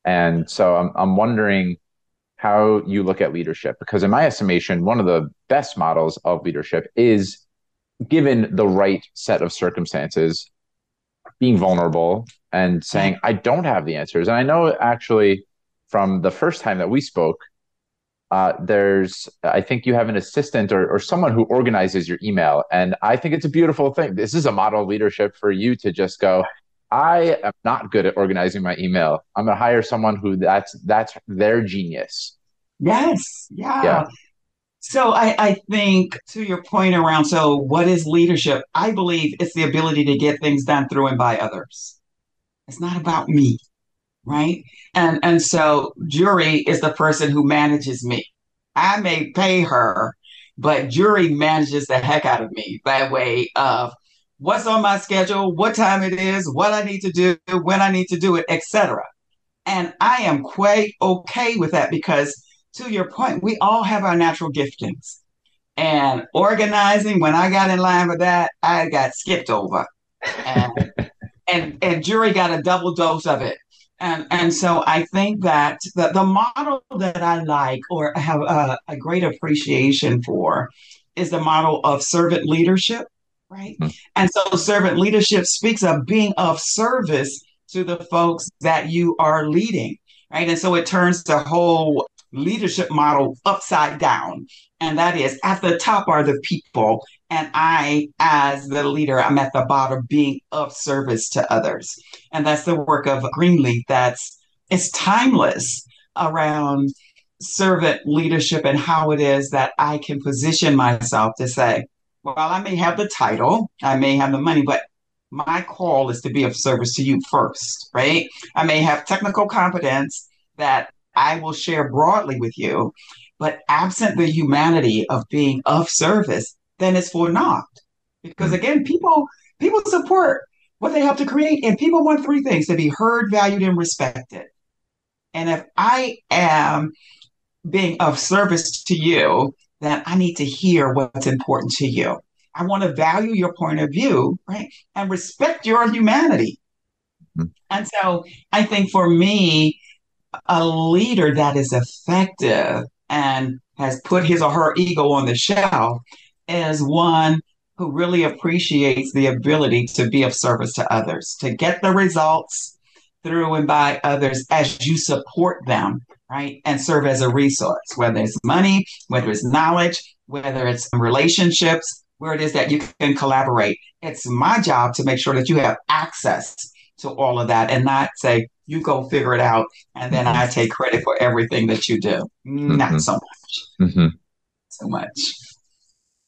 And so i'm i'm wondering how you look at leadership because in my estimation one of the best models of leadership is given the right set of circumstances being vulnerable and saying mm-hmm. i don't have the answers. And i know actually from the first time that we spoke, uh, there's I think you have an assistant or, or someone who organizes your email, and I think it's a beautiful thing. This is a model of leadership for you to just go. I am not good at organizing my email. I'm gonna hire someone who that's that's their genius. Yes. Yeah. yeah. So I, I think to your point around so what is leadership? I believe it's the ability to get things done through and by others. It's not about me right? And and so Jury is the person who manages me. I may pay her, but Jury manages the heck out of me by way of what's on my schedule, what time it is, what I need to do, when I need to do it, etc. And I am quite okay with that because to your point, we all have our natural giftings. And organizing, when I got in line with that, I got skipped over. And and and jury got a double dose of it and, and so I think that the, the model that I like or have a, a great appreciation for is the model of servant leadership, right? Mm-hmm. And so servant leadership speaks of being of service to the folks that you are leading, right? And so it turns the whole leadership model upside down. And that is at the top are the people. And I, as the leader, I'm at the bottom being of service to others. And that's the work of Greenleaf that's it's timeless around servant leadership and how it is that I can position myself to say, well, I may have the title, I may have the money, but my call is to be of service to you first, right? I may have technical competence that I will share broadly with you, but absent the humanity of being of service, then it's for naught. Because mm. again, people people support what they have to create, and people want three things to be heard, valued, and respected. And if I am being of service to you, then I need to hear what's important to you. I want to value your point of view, right? And respect your humanity. Mm-hmm. And so I think for me, a leader that is effective and has put his or her ego on the shelf is one who really appreciates the ability to be of service to others, to get the results through and by others as you support them, right? And serve as a resource, whether it's money, whether it's knowledge, whether it's relationships, where it is that you can collaborate. It's my job to make sure that you have access to all of that and not say, you go figure it out, and then mm-hmm. I take credit for everything that you do. Mm-hmm. Not so much. Mm-hmm. So much.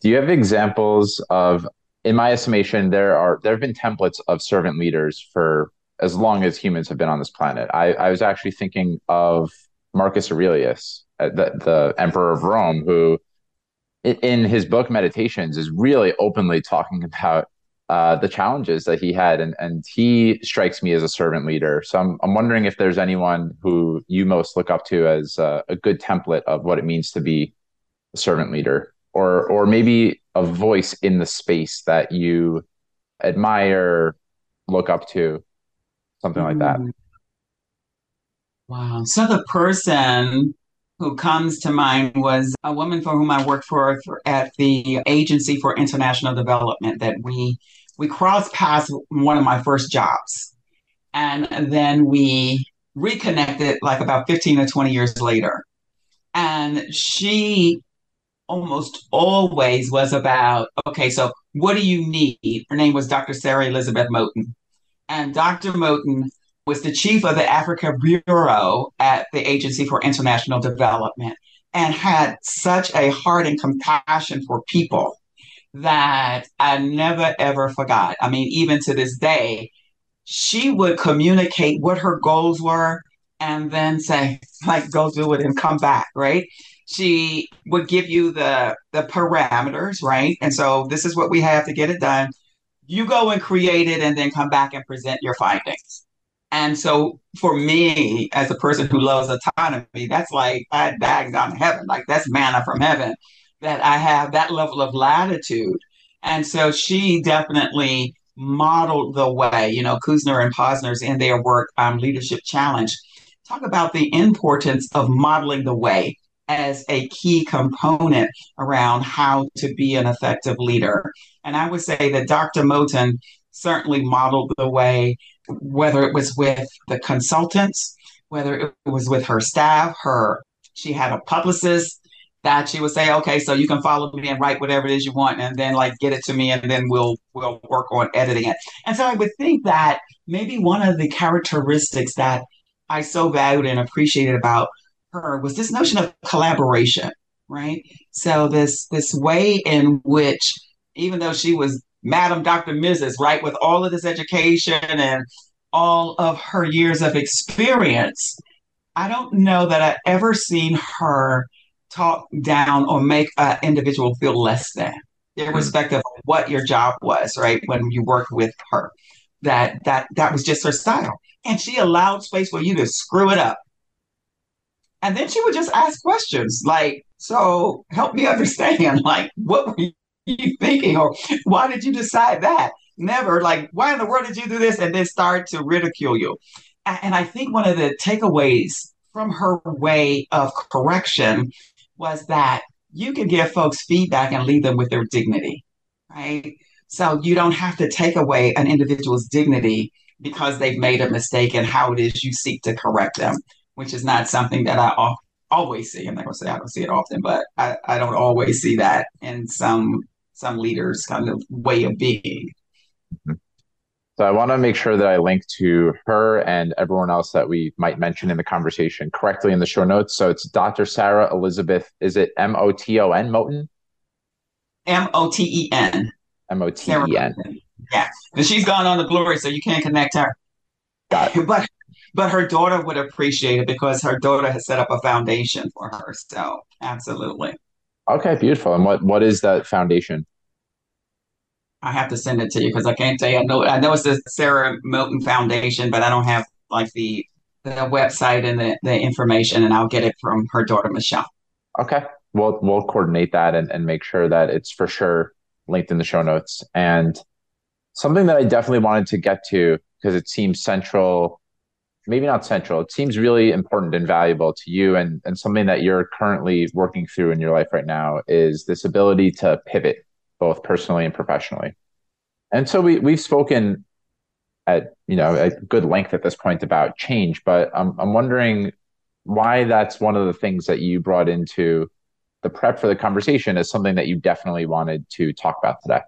Do you have examples of, in my estimation, there are there have been templates of servant leaders for as long as humans have been on this planet. I, I was actually thinking of Marcus Aurelius, uh, the, the emperor of Rome, who in his book Meditations is really openly talking about uh, the challenges that he had, and and he strikes me as a servant leader. So I'm I'm wondering if there's anyone who you most look up to as a, a good template of what it means to be a servant leader, or or maybe a voice in the space that you admire, look up to, something like that. Mm. Wow. So the person who comes to mind was a woman for whom I worked for, at the Agency for International Development that we we crossed paths one of my first jobs. And then we reconnected like about 15 or 20 years later. And she almost always was about, okay, so what do you need? Her name was Dr. Sarah Elizabeth Moten. And Dr. Moten was the chief of the Africa Bureau at the Agency for International Development and had such a heart and compassion for people that I never ever forgot. I mean, even to this day, she would communicate what her goals were and then say, like, go do it and come back, right? She would give you the the parameters, right? And so this is what we have to get it done. You go and create it and then come back and present your findings. And so for me, as a person who loves autonomy, that's like I bag down to heaven. Like that's manna from heaven that I have that level of latitude. And so she definitely modeled the way, you know, Kouzes and Posner's in their work on Leadership Challenge talk about the importance of modeling the way as a key component around how to be an effective leader. And I would say that Dr. Moten certainly modeled the way whether it was with the consultants, whether it was with her staff, her she had a publicist that she would say, okay, so you can follow me and write whatever it is you want, and then like get it to me, and then we'll we'll work on editing it. And so I would think that maybe one of the characteristics that I so valued and appreciated about her was this notion of collaboration, right? So this this way in which, even though she was Madam Dr. Mrs., right, with all of this education and all of her years of experience, I don't know that I ever seen her talk down or make an individual feel less than, irrespective of what your job was, right? When you worked with her, that that that was just her style, and she allowed space for you to screw it up, and then she would just ask questions like, "So help me understand, like, what were you thinking, or why did you decide that?" Never like, "Why in the world did you do this?" and then start to ridicule you. And I think one of the takeaways from her way of correction was that you can give folks feedback and leave them with their dignity, right? So you don't have to take away an individual's dignity because they've made a mistake and how it is you seek to correct them, which is not something that I always see. I'm not going to say I don't see it often, but I, I don't always see that in some some leaders' kind of way of being. So I want to make sure that I link to her and everyone else that we might mention in the conversation correctly in the show notes. So it's Dr. Sarah Elizabeth. Is it M O T O N Moten? M O T E N. M O T E N. Yeah, and she's gone on the glory, so you can't connect her. Got it. But but her daughter would appreciate it because her daughter has set up a foundation for her. So absolutely. Okay, beautiful. And what what is that foundation? I have to send it to you because I can't tell you. I know I know it's the Sarah Moten Foundation, but I don't have like the the website and the, the information, and I'll get it from her daughter Michelle. Okay, we'll we'll coordinate that and, and make sure that it's for sure linked in the show notes. And something that I definitely wanted to get to because it seems central, maybe not central, it seems really important and valuable to you and, and something that you're currently working through in your life right now is this ability to pivot both personally and professionally. And so we we've spoken at you know a good length at this point about change, but I'm I'm wondering why that's one of the things that you brought into the prep for the conversation is something that you definitely wanted to talk about today.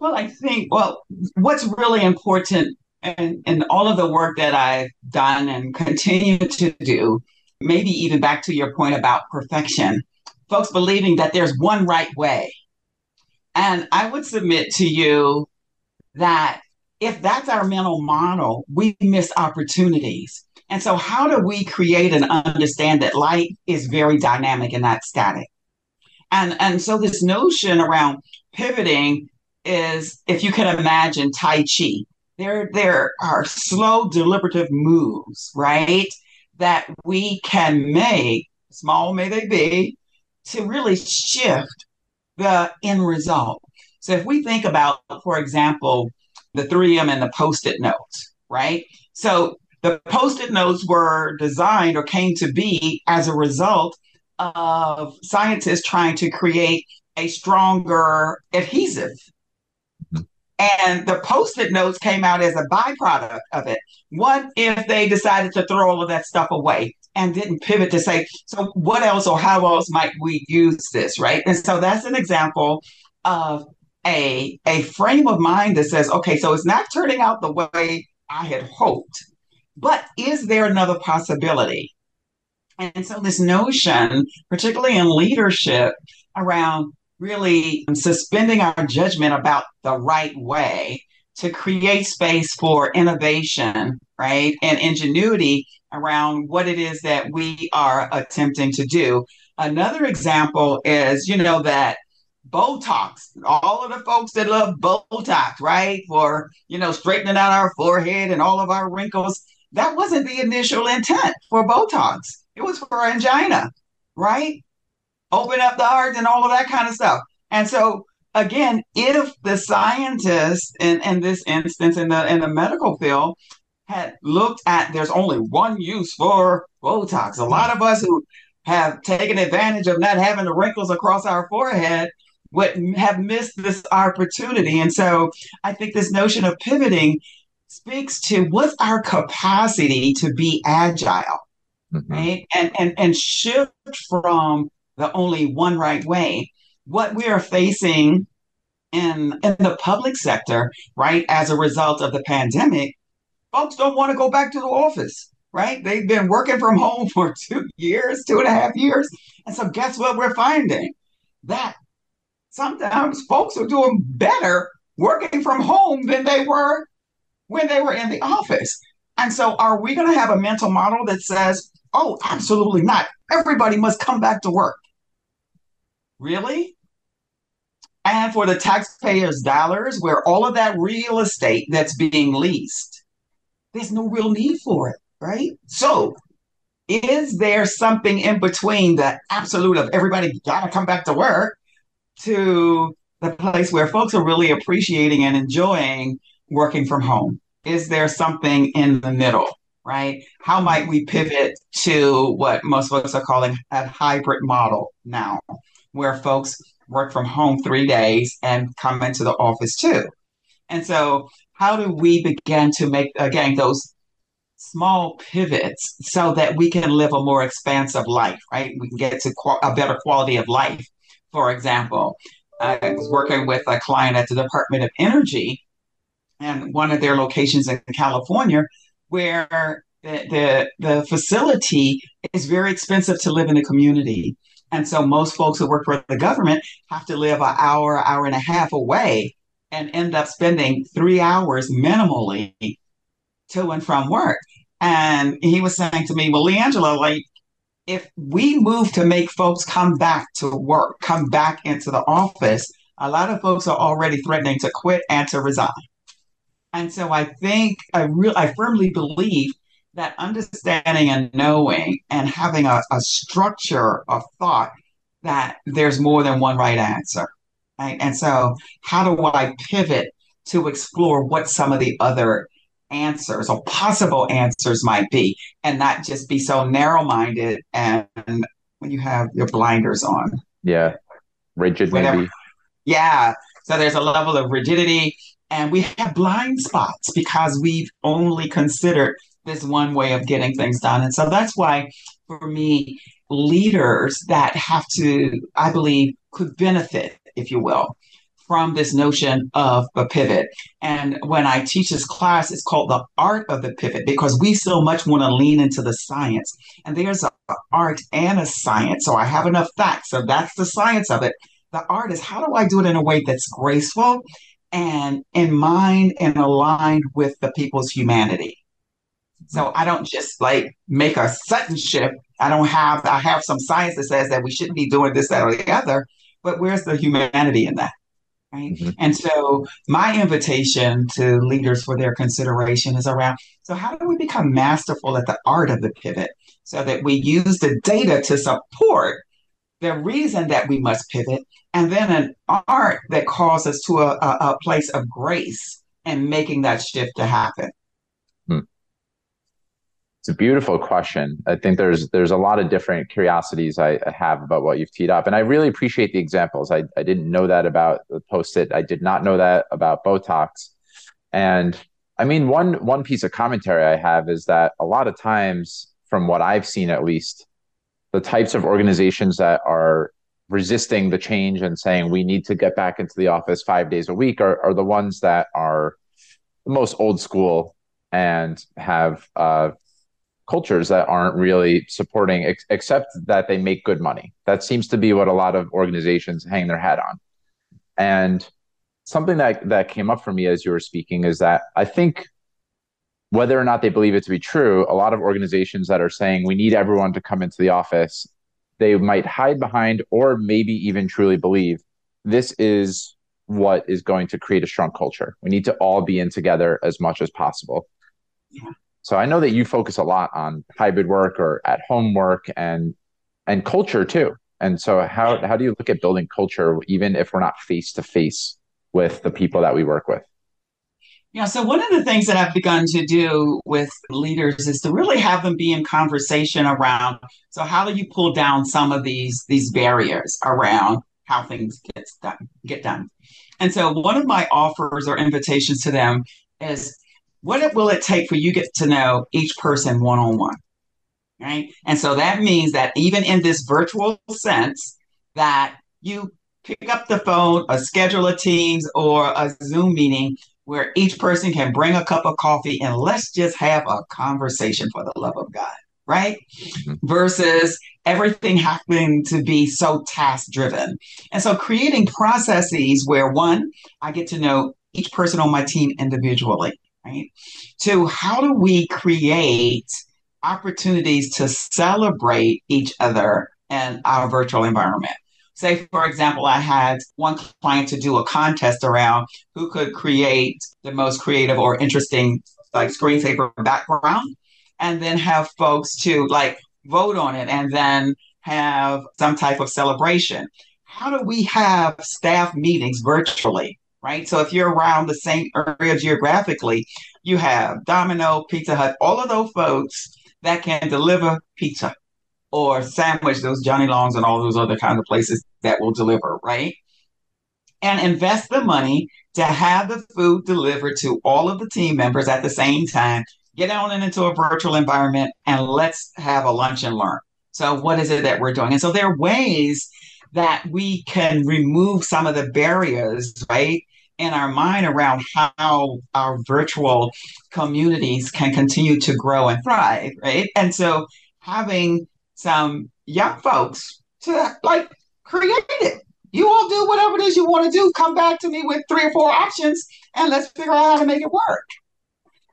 Well, I think, well, what's really important and, and all of the work that I've done and continue to do, maybe even back to your point about perfection, folks believing that there's one right way. And I would submit to you that if that's our mental model, we miss opportunities. And so, how do we create and understand that light is very dynamic and not static? And, and so, this notion around pivoting is if you can imagine Tai Chi, there, there are slow, deliberative moves, right? That we can make, small may they be, to really shift the end result. So if we think about, for example, the 3M and the post-it notes, right? So the post-it notes were designed or came to be as a result of scientists trying to create a stronger adhesive and the post-it notes came out as a byproduct of it. What if they decided to throw all of that stuff away and didn't pivot to say, so what else or how else might we use this, right? And so that's an example of a a frame of mind that says, okay, so it's not turning out the way I had hoped, but is there another possibility? And so this notion, particularly in leadership, around really suspending our judgment about the right way to create space for innovation, right? And ingenuity around what it is that we are attempting to do. Another example is, you know, that Botox, all of the folks that love Botox, right? For, you know, straightening out our forehead and all of our wrinkles. That wasn't the initial intent for Botox. It was for angina, right? Open up the heart and all of that kind of stuff. And so again, if the scientists in, in this instance in the in the medical field had looked at there's only one use for Botox. A lot of us who have taken advantage of not having the wrinkles across our forehead would have missed this opportunity. And so I think this notion of pivoting speaks to what's our capacity to be agile, mm-hmm. right? And and and shift from the only one right way. What we are facing in, in the public sector, right, as a result of the pandemic, folks don't want to go back to the office, right? They've been working from home for two years, two and a half years. And so, guess what we're finding? That sometimes folks are doing better working from home than they were when they were in the office. And so, are we going to have a mental model that says, oh, absolutely not? Everybody must come back to work. Really? And for the taxpayers' dollars, where all of that real estate that's being leased, there's no real need for it, right? So, is there something in between the absolute of everybody got to come back to work to the place where folks are really appreciating and enjoying working from home? Is there something in the middle, right? How might we pivot to what most folks are calling a hybrid model now? Where folks work from home three days and come into the office two. And so, how do we begin to make, again, those small pivots so that we can live a more expansive life, right? We can get to a better quality of life. For example, I was working with a client at the Department of Energy and one of their locations in California where the, the, the facility is very expensive to live in the community. And so most folks who work for the government have to live an hour, hour and a half away and end up spending three hours minimally to and from work. And he was saying to me, Well, Le'Angela, like, if we move to make folks come back to work, come back into the office, a lot of folks are already threatening to quit and to resign. And so I think I real I firmly believe that understanding and knowing and having a, a structure of thought that there's more than one right answer. Right? And so how do I pivot to explore what some of the other answers or possible answers might be and not just be so narrow minded and when you have your blinders on. Yeah. Rigid Whatever. maybe. Yeah. So there's a level of rigidity and we have blind spots because we've only considered this one way of getting things done. And so that's why for me, leaders that have to, I believe, could benefit, if you will, from this notion of a pivot. And when I teach this class, it's called the art of the pivot because we so much want to lean into the science. And there's an art and a science. So I have enough facts. So that's the science of it. The art is how do I do it in a way that's graceful and in mind and aligned with the people's humanity. So I don't just like make a sudden shift. I don't have I have some science that says that we shouldn't be doing this, that, or the other, but where's the humanity in that? Right. Mm-hmm. And so my invitation to leaders for their consideration is around so how do we become masterful at the art of the pivot so that we use the data to support the reason that we must pivot and then an art that calls us to a, a, a place of grace and making that shift to happen. It's a beautiful question. I think there's there's a lot of different curiosities I have about what you've teed up, and I really appreciate the examples. I, I didn't know that about the post-it. I did not know that about Botox, and I mean one one piece of commentary I have is that a lot of times, from what I've seen at least, the types of organizations that are resisting the change and saying we need to get back into the office five days a week are, are the ones that are the most old school and have uh, cultures that aren't really supporting ex- except that they make good money that seems to be what a lot of organizations hang their hat on and something that that came up for me as you were speaking is that i think whether or not they believe it to be true a lot of organizations that are saying we need everyone to come into the office they might hide behind or maybe even truly believe this is what is going to create a strong culture. We need to all be in together as much as possible. Yeah. So I know that you focus a lot on hybrid work or at home work and and culture too. And so how how do you look at building culture even if we're not face to face with the people that we work with? Yeah, so one of the things that I've begun to do with leaders is to really have them be in conversation around so how do you pull down some of these these barriers around how things get done get done. And so one of my offers or invitations to them is what will it take for you get to know each person one on one? Right? And so that means that even in this virtual sense that you pick up the phone or schedule a Teams or a Zoom meeting where each person can bring a cup of coffee and let's just have a conversation for the love of God, right? Mm-hmm. Versus everything having to be so task driven. And so creating processes where one, I get to know each person on my team individually, right? Two, how do we create opportunities to celebrate each other in our virtual environment? Say, for example, I had one client to do a contest around who could create the most creative or interesting like screensaver background and then have folks to like vote on it and then have some type of celebration. How do we have staff meetings virtually? Right. So if you're around the same area geographically, you have Domino, Pizza Hut, all of those folks that can deliver pizza or sandwich those Johnny Longs and all those other kind of places that will deliver, right? And invest the money to have the food delivered to all of the team members at the same time. Get on into a virtual environment and let's have a lunch and learn. So, what is it that we're doing? And so, there are ways that we can remove some of the barriers, right? In our mind around how our virtual communities can continue to grow and thrive, right? And so having some young folks to like create it. You all do whatever it is you want to do. Come back to me with three or four options and let's figure out how to make it work.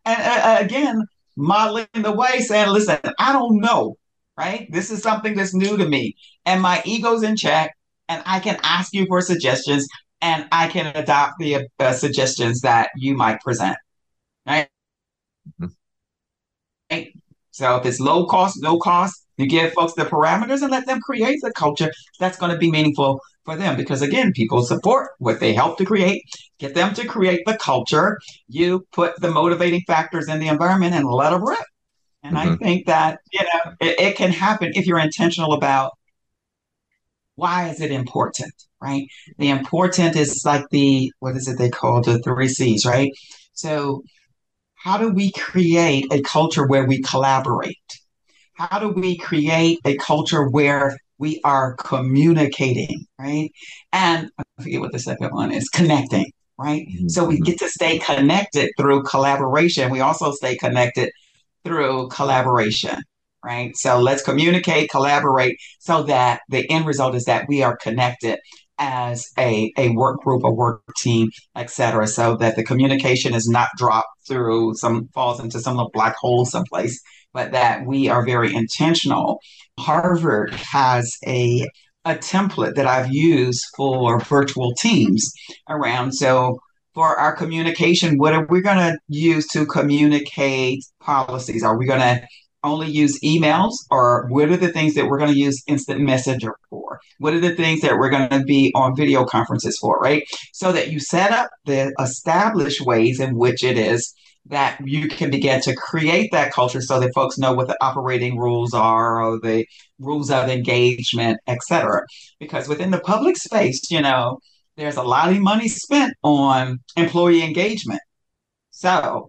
And uh, again, modeling the way, saying, listen, I don't know, right? This is something that's new to me and my ego's in check and I can ask you for suggestions and I can adopt the uh, suggestions that you might present. Right? Mm-hmm. right? So if it's low cost, no cost, you give folks the parameters and let them create the culture that's going to be meaningful for them. Because again, people support what they help to create. Get them to create the culture. You put the motivating factors in the environment and let them rip. And mm-hmm. I think that you know it, it can happen if you're intentional about why is it important, right? The important is like the, what is it they call the three C's, right? So, how do we create a culture where we collaborate? How do we create a culture where we are communicating, right? And I forget what the second one is connecting, right? Mm-hmm. So we get to stay connected through collaboration. We also stay connected through collaboration right? So let's communicate, collaborate so that the end result is that we are connected as a, a work group, a work team, et cetera, so that the communication is not dropped through some falls into some little black hole someplace, but that we are very intentional. Harvard has a a template that I've used for virtual teams around. So for our communication, what are we going to use to communicate policies? Are we going to only use emails or what are the things that we're going to use instant messenger for? What are the things that we're going to be on video conferences for right? So that you set up the established ways in which it is that you can begin to create that culture so that folks know what the operating rules are or the rules of engagement etc because within the public space you know there's a lot of money spent on employee engagement. So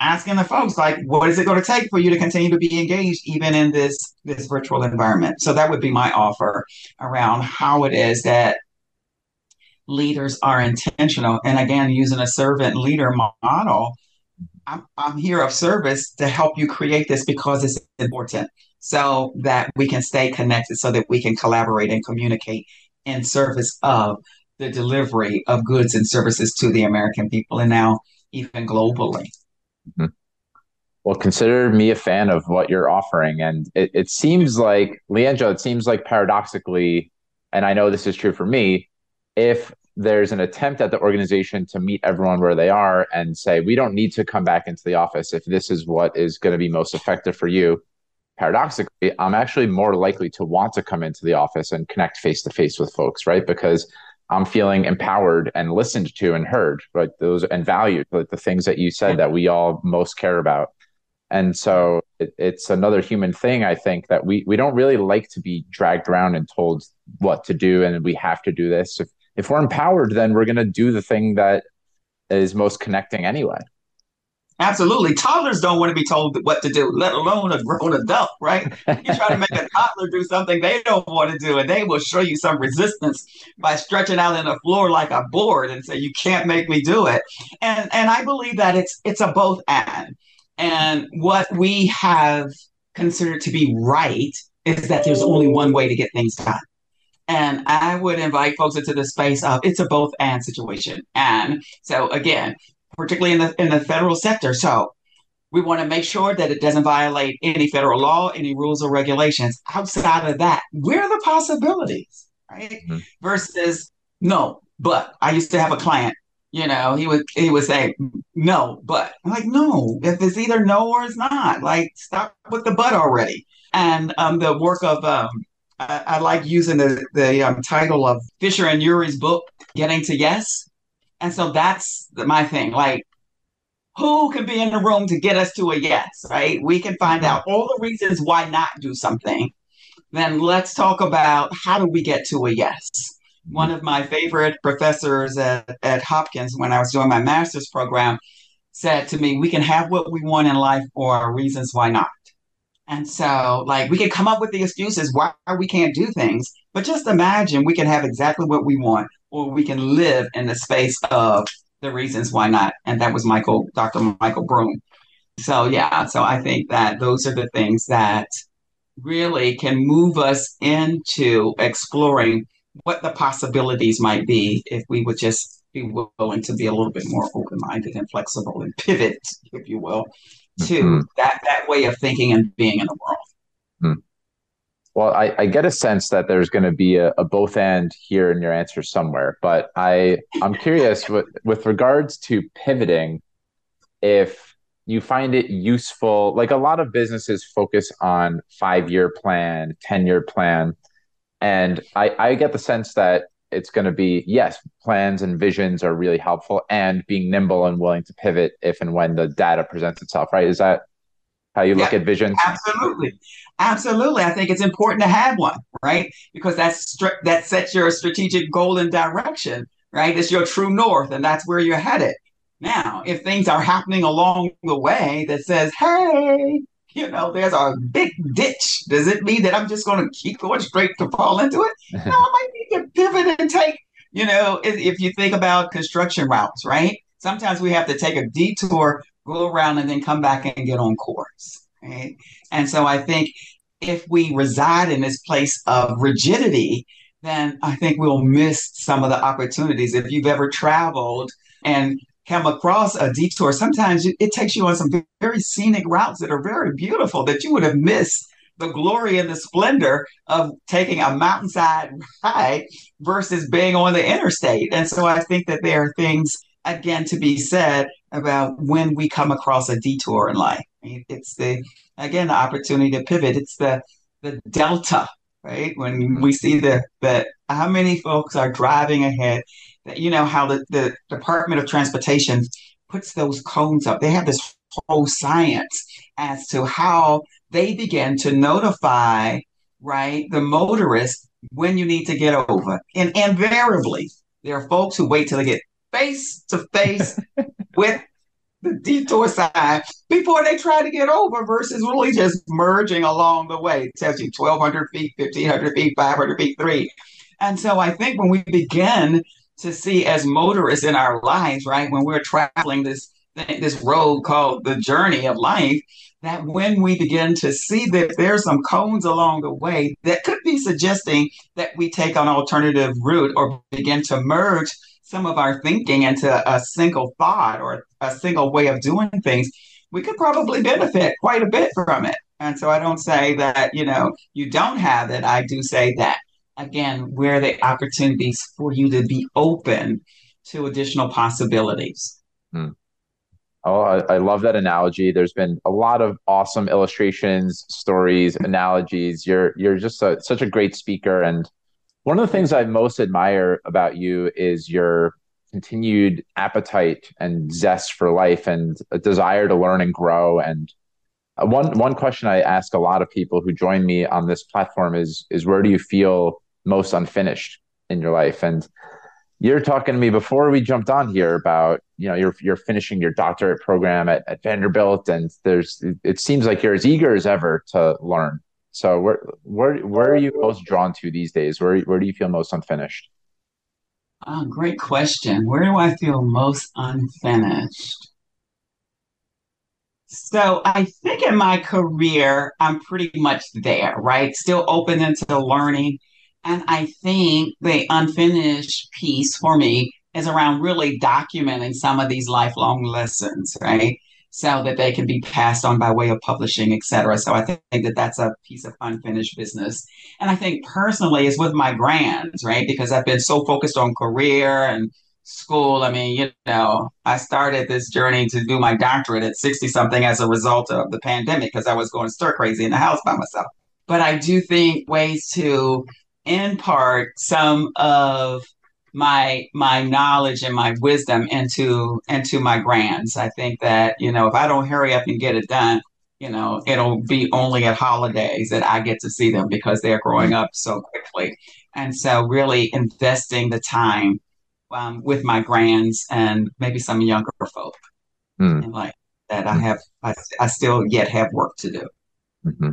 asking the folks like what is it going to take for you to continue to be engaged even in this this virtual environment? So that would be my offer around how it is that leaders are intentional. And again using a servant leader model I'm, I'm here of service to help you create this because it's important so that we can stay connected so that we can collaborate and communicate in service of the delivery of goods and services to the american people and now even globally Mm-hmm. Well, consider me a fan of what you're offering. And it, it seems like, Leandra, it seems like paradoxically, and I know this is true for me, if there's an attempt at the organization to meet everyone where they are and say, we don't need to come back into the office if this is what is going to be most effective for you. Paradoxically, I'm actually more likely to want to come into the office and connect face to face with folks, right? Because I'm feeling empowered and listened to and heard, right? Those and valued, like the things that you said that we all most care about. And so it, it's another human thing, I think, that we we don't really like to be dragged around and told what to do and we have to do this. If if we're empowered, then we're gonna do the thing that is most connecting anyway. Absolutely. Toddlers don't want to be told what to do, let alone a grown adult, right? You try to make a toddler do something they don't want to do, and they will show you some resistance by stretching out in the floor like a board and say, You can't make me do it. And and I believe that it's it's a both and. And what we have considered to be right is that there's only one way to get things done. And I would invite folks into the space of it's a both and situation. And so again, particularly in the in the federal sector. So we want to make sure that it doesn't violate any federal law, any rules or regulations. Outside of that, where are the possibilities, right? Mm-hmm. Versus no, but I used to have a client. You know, he would he would say no, but I'm like no. If it's either no or it's not, like stop with the but already. And um, the work of um, I, I, like using the the um, title of Fisher and Ury's book, Getting to Yes and so that's my thing. Like, who can be in the room to get us to a yes, right? We can find mm-hmm. out all the reasons why not do something. then let's talk about how do we get to a yes. One of my favorite professors at, at Hopkins when I was doing my master's program said to me, We can have what we want in life or reasons why not. And so, like, we can come up with the excuses why we can't do things, but just imagine we can have exactly what we want, or we can live in the space of the reasons why not. And that was Michael, Dr. Michael Broom. So, yeah, so I think that those are the things that really can move us into exploring what the possibilities might be if we would just be willing to be a little bit more open minded and flexible and pivot, if you will, to mm-hmm. that that way of thinking and being in the world. Mm. Well, I, I, get a sense that there's going to be a, a, both and here in your answer somewhere, but I I'm curious with with regards to pivoting, if you find it useful, like a lot of businesses focus on five year plan, ten year plan, and I I get the sense that it's going to be yes plans and visions are really helpful and being nimble and willing to pivot if and when the data presents itself right? Is that how you look yeah, at visions absolutely absolutely i think it's important to have one right because that's that sets your strategic goal and direction right it's your true north and that's where you're headed now if things are happening along the way that says hey you know, there's a big ditch. Does it mean that I'm just going to keep going straight to fall into it? no, I might need to pivot and take, you know, if, if you think about construction routes, right? Sometimes we have to take a detour, go around, and then come back and get on course. Right? And so I think if we reside in this place of rigidity, then I think we'll miss some of the opportunities. If you've ever traveled and come across a detour, sometimes it takes you on some very scenic routes that are very beautiful that you would have missed the glory and the splendor of taking a mountainside ride versus being on the interstate. And so I think that there are things, again, to be said about when we come across a detour in life. It's the, again, the opportunity to pivot. It's the, the delta, right? When we see the, the, how many folks are driving ahead that you know how the, the Department of Transportation puts those cones up. They have this whole science as to how they begin to notify right the motorist when you need to get over. And invariably, there are folks who wait till they get face to face with the detour sign before they try to get over versus really just merging along the way. You 1,200 feet, 1,500 feet, 500 feet, three. And so I think when we begin to see as motorists in our lives, right? When we're traveling this this road called the journey of life, that when we begin to see that there's some cones along the way that could be suggesting that we take an alternative route or begin to merge some of our thinking into a single thought or a single way of doing things, we could probably benefit quite a bit from it. And so I don't say that, you know, you don't have it. I do say that again, where the opportunities for you to be open to additional possibilities? Hmm. Oh, I, I, love that analogy. There's been a lot of awesome illustrations, stories, analogies. You're you're just a, such a great speaker, and one of the things I most admire about you is your continued appetite and zest for life, and a desire to learn and grow. And uh, one one question I ask a lot of people who join me on this platform is is where do you feel most unfinished in your life. And you're talking to me before we jumped on here about you know you're you're finishing your doctorate program at, at Vanderbilt, and there's it seems like you're as eager as ever to learn. So where where where are you most drawn to these days? Where where do you feel most unfinished? Oh, great question. Where do I feel most unfinished? So I think in my career, I'm pretty much there, right? Still open into learning and I think the unfinished piece for me is around really documenting some of these lifelong lessons, right? So that they can be passed on by way of publishing, et cetera. So I think that that's a piece of unfinished business. And I think personally is with my grands, right? Because I've been so focused on career and school. I mean, you know, I started this journey to do my doctorate at 60 something as a result of the pandemic because I was going stir crazy in the house by myself. But I do think ways to in part some of my my knowledge and my wisdom into into my grands. I think that you know if I don't hurry up and get it done, you know, it'll be only at holidays that I get to see them because they're growing up so quickly. And so, really investing the time um, with my grands and maybe some younger folk, mm. and like that, I hmm. have, I, I still yet have work to do. Mm-hmm.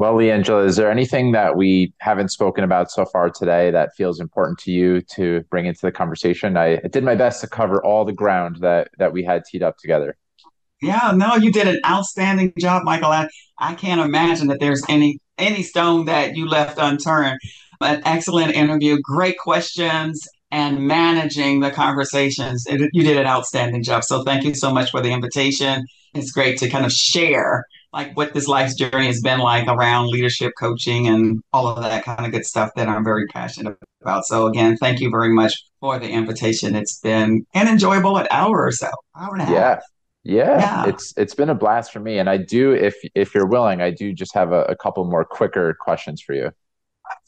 Well, Le'Angela, is there anything that we haven't spoken about so far today that feels important to you to bring into the conversation? I, I did my best to cover all the ground that that we had teed up together. Yeah, no, you did an outstanding job, Michael. I, I can't imagine that there's any any stone that you left unturned. An excellent interview, great questions, and managing the conversations. It, you did an outstanding job. So thank you so much for the invitation. It's great to kind of share like what this life's journey has been like around leadership coaching and all of that kind of good stuff that I'm very passionate about. So again, thank you very much for the invitation. It's been an enjoyable an hour or so, hour and a yeah. half. Yeah, yeah, it's it's been a blast for me, and I do, if if you're willing, I do just have a, a couple more quicker questions for you.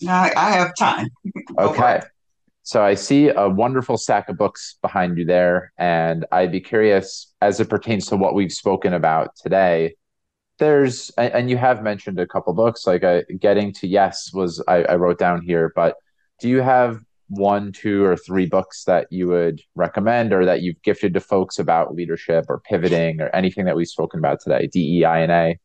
I, I have time. okay, so I see a wonderful stack of books behind you there, and I'd be curious as it pertains to what we've spoken about today. There's and you have mentioned a couple books like uh, getting to yes was I, I wrote down here, but do you have one, two, or three books that you would recommend or that you've gifted to folks about leadership or pivoting or anything that we've spoken about today? DEI and A.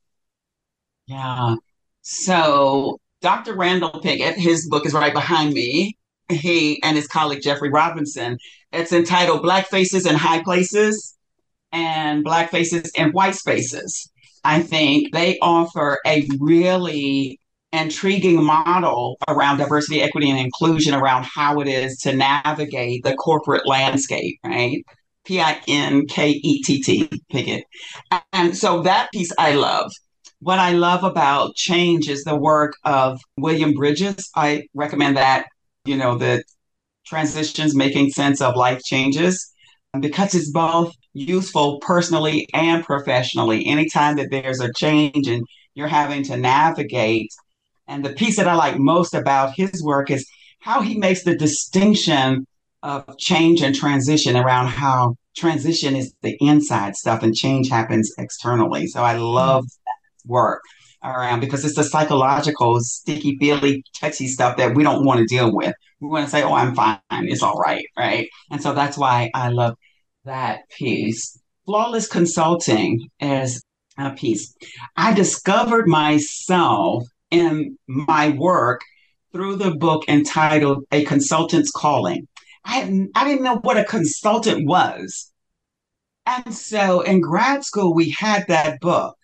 Yeah. So Dr. Randal Pinkett, his book is right behind me. He and his colleague Jeffrey Robinson. It's entitled Black Faces in High Places and Black Faces in White Spaces. I think they offer a really intriguing model around diversity, equity, and inclusion around how it is to navigate the corporate landscape, right? P I N K E T T, Pinkett. And so that piece I love. What I love about change is the work of William Bridges. I recommend that, you know, the transitions making sense of life changes because it's both useful personally and professionally. Anytime that there's a change and you're having to navigate and the piece that I like most about his work is how he makes the distinction of change and transition around how transition is the inside stuff and change happens externally. So I love mm-hmm. that work around because it's the psychological, sticky, feely, touchy stuff that we don't want to deal with. We want to say, oh, I'm fine. It's all right. Right. And so that's why I love that piece. Flawless consulting is a piece. I discovered myself in my work through the book entitled A Consultant's Calling. I, I didn't know what a consultant was. And so in grad school, we had that book.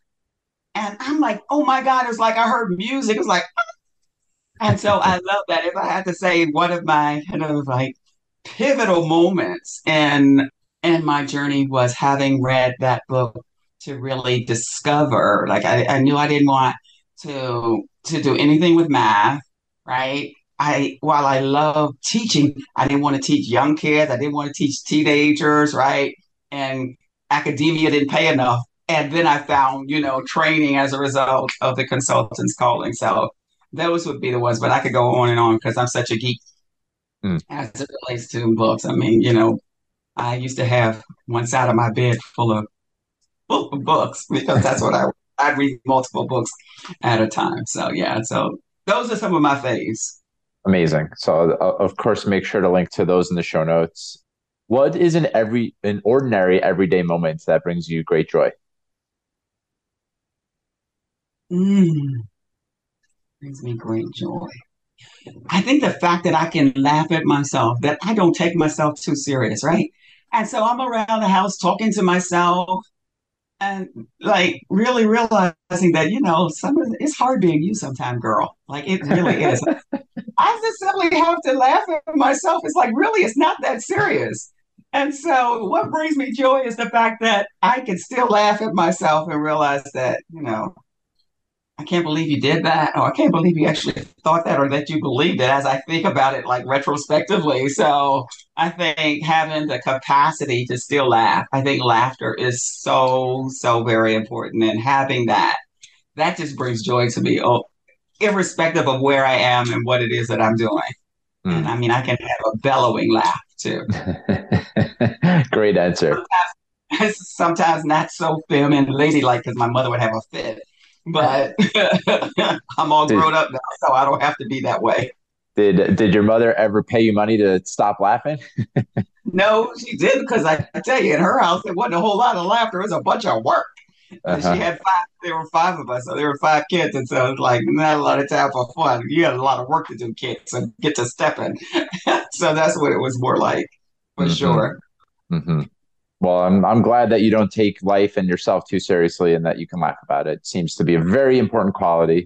And I'm like, oh my God, it's like I heard music. It's like, ah. and so I love that. If I had to say one of my kind of like pivotal moments in in my journey was having read that book to really discover, like I, I knew I didn't want to to do anything with math, right? I while I love teaching, I didn't want to teach young kids. I didn't want to teach teenagers, right? And academia didn't pay enough. And then I found, you know, training as a result of the consultant's calling. So those would be the ones, but I could go on and on because I'm such a geek mm. as it relates to books. I mean, you know, I used to have one side of my bed full of full of books because that's what I I read multiple books at a time. So yeah, so those are some of my faves. Amazing. So uh, of course, make sure to link to those in the show notes. What is an every an ordinary everyday moment that brings you great joy? Mm, brings me great joy. I think the fact that I can laugh at myself, that I don't take myself too serious, right? And so I'm around the house talking to myself, and like really realizing that you know some of it's hard being you sometimes girl. Like it really is. I just simply have to laugh at myself. It's like really it's not that serious. And so what brings me joy is the fact that i can still laugh at myself and realize that you know I can't believe you did that. Or I can't believe you actually thought that or that you believed it as I think about it like retrospectively. So I think having the capacity to still laugh, I think laughter is so, so very important. And having that, that just brings joy to me, oh, irrespective of where I am and what it is that I'm doing. Mm. And I mean, I can have a bellowing laugh too. Great answer. sometimes not so feminine ladylike because my mother would have a fit. But I'm all did, grown up now, so I don't have to be that way. Did Did your mother ever pay you money to stop laughing? no, she didn't because I, I tell you, in her house, it wasn't a whole lot of laughter. It was a bunch of work. Uh-huh. She had five. There were five of us, so there were five kids, and so it's like not a lot of time for fun. You had a lot of work to do, kids, so get to stepping. so that's what it was more like, for mm-hmm. sure. Mm-hmm. Well, I'm I'm glad that you don't take life and yourself too seriously, and that you can laugh about it. it seems to be a very important quality.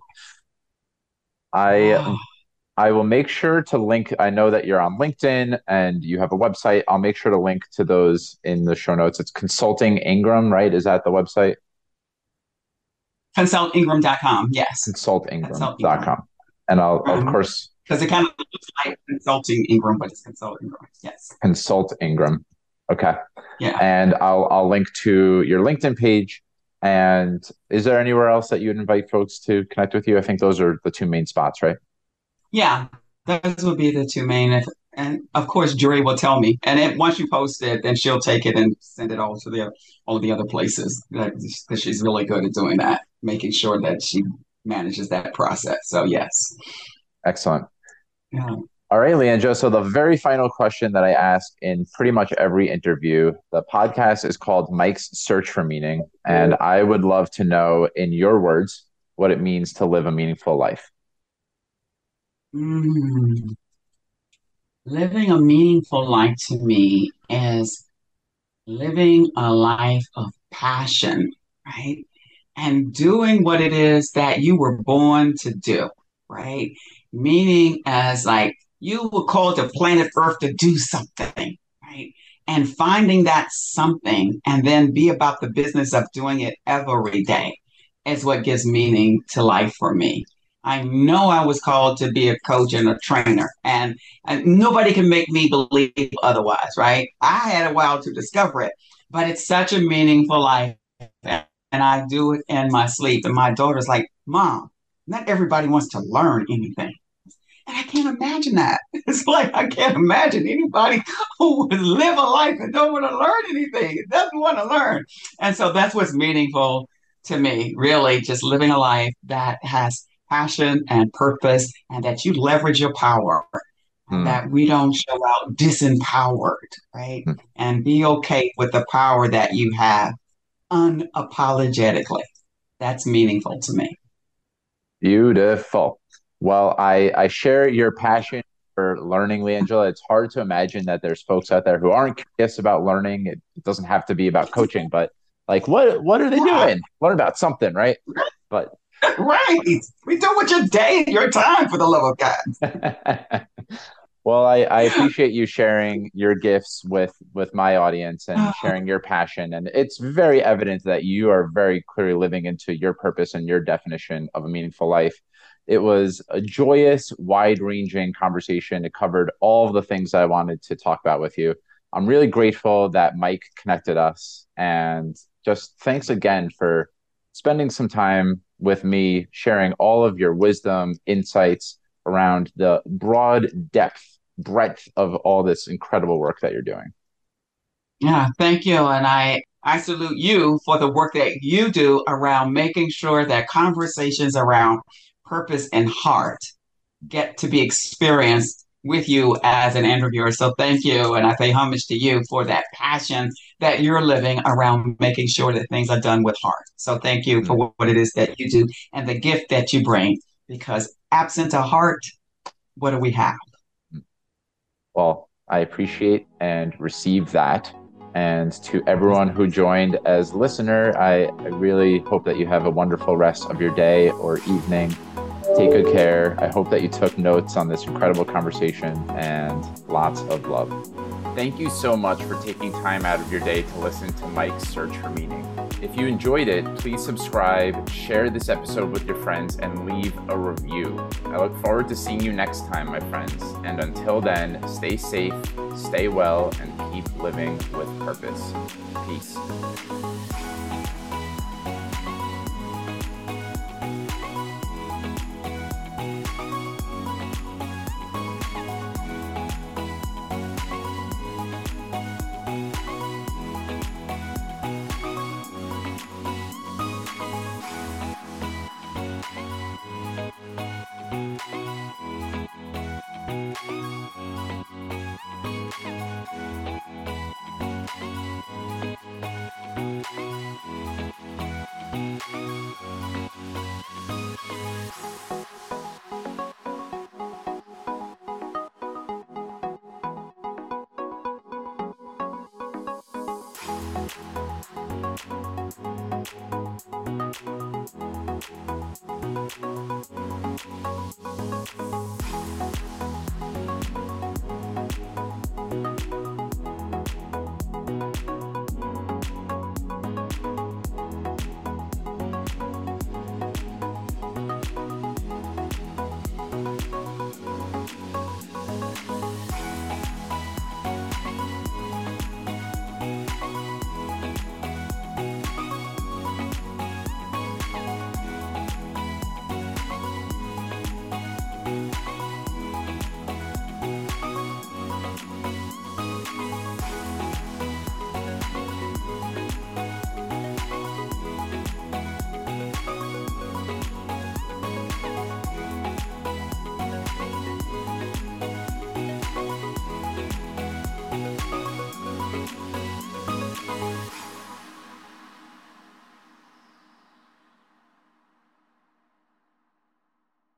I. I will make sure to link. I know that you're on LinkedIn and you have a website. I'll make sure to link to those in the show notes. It's Consulting Ingram, right? Is that the website? Consultingram.com. Yes. Consultingram.com. And I'll, of mm-hmm. course, because it kind of looks like Consulting Ingram, but it's Consult Ingram. Yes. Consult Ingram. Okay. Yeah. And I'll I'll link to your LinkedIn page. And is there anywhere else that you'd invite folks to connect with you? I think those are the two main spots, right? Yeah, those would be the two main. If, and of course, Jury will tell me. And then once you post it, then she'll take it and send it all to the all the other places. Because she's really good at doing that, making sure that she manages that process. So yes. Excellent. Yeah. All right, Leandro. So the very final question that I ask in pretty much every interview, the podcast is called Mike's Search for Meaning, and I would love to know, in your words, what it means to live a meaningful life. Mm. Living a meaningful life to me is living a life of passion, right? And doing what it is that you were born to do, right? Meaning, as like you were called to planet Earth to do something, right? And finding that something and then be about the business of doing it every day is what gives meaning to life for me. I know I was called to be a coach and a trainer, and, and nobody can make me believe otherwise, right? I had a while to discover it, but it's such a meaningful life. And I do it in my sleep. And my daughter's like, Mom, not everybody wants to learn anything. And I can't imagine that. It's like I can't imagine anybody who would live a life and don't want to learn anything. Doesn't want to learn. And so that's what's meaningful to me, really, just living a life that has passion and purpose and that you leverage your power mm. that we don't show out disempowered right mm. and be okay with the power that you have unapologetically that's meaningful to me beautiful well i i share your passion for learning Le'Angela it's hard to imagine that there's folks out there who aren't curious about learning it doesn't have to be about coaching but like what what are they doing learn about something right but right. We do what your day and your time for the love of God. well, I, I appreciate you sharing your gifts with with my audience and ah. sharing your passion. And it's very evident that you are very clearly living into your purpose and your definition of a meaningful life. It was a joyous, wide ranging conversation. It covered all of the things I wanted to talk about with you. I'm really grateful that Mike connected us. And just thanks again for spending some time with me, sharing all of your wisdom, insights around the broad depth, breadth of all this incredible work that you're doing. Yeah, thank you. And I I salute you for the work that you do around making sure that conversations around purpose and heart get to be experienced with you as an interviewer. So thank you. And I pay homage to you for that passion that you're living around making sure that things are done with heart. So thank you for mm-hmm. what it is that you do and the gift that you bring, because absent a heart, what do we have? Well, I appreciate and receive that. And to everyone who joined as listener, I, I really hope that you have a wonderful rest of your day or evening. Take good care. I hope that you took notes on this incredible conversation and lots of love. Thank you so much for taking time out of your day to listen to Mike's Search for Meaning. If you enjoyed it, please subscribe, share this episode with your friends, and leave a review. I look forward to seeing you next time, my friends. And until then, stay safe, stay well, and keep living with purpose. Peace.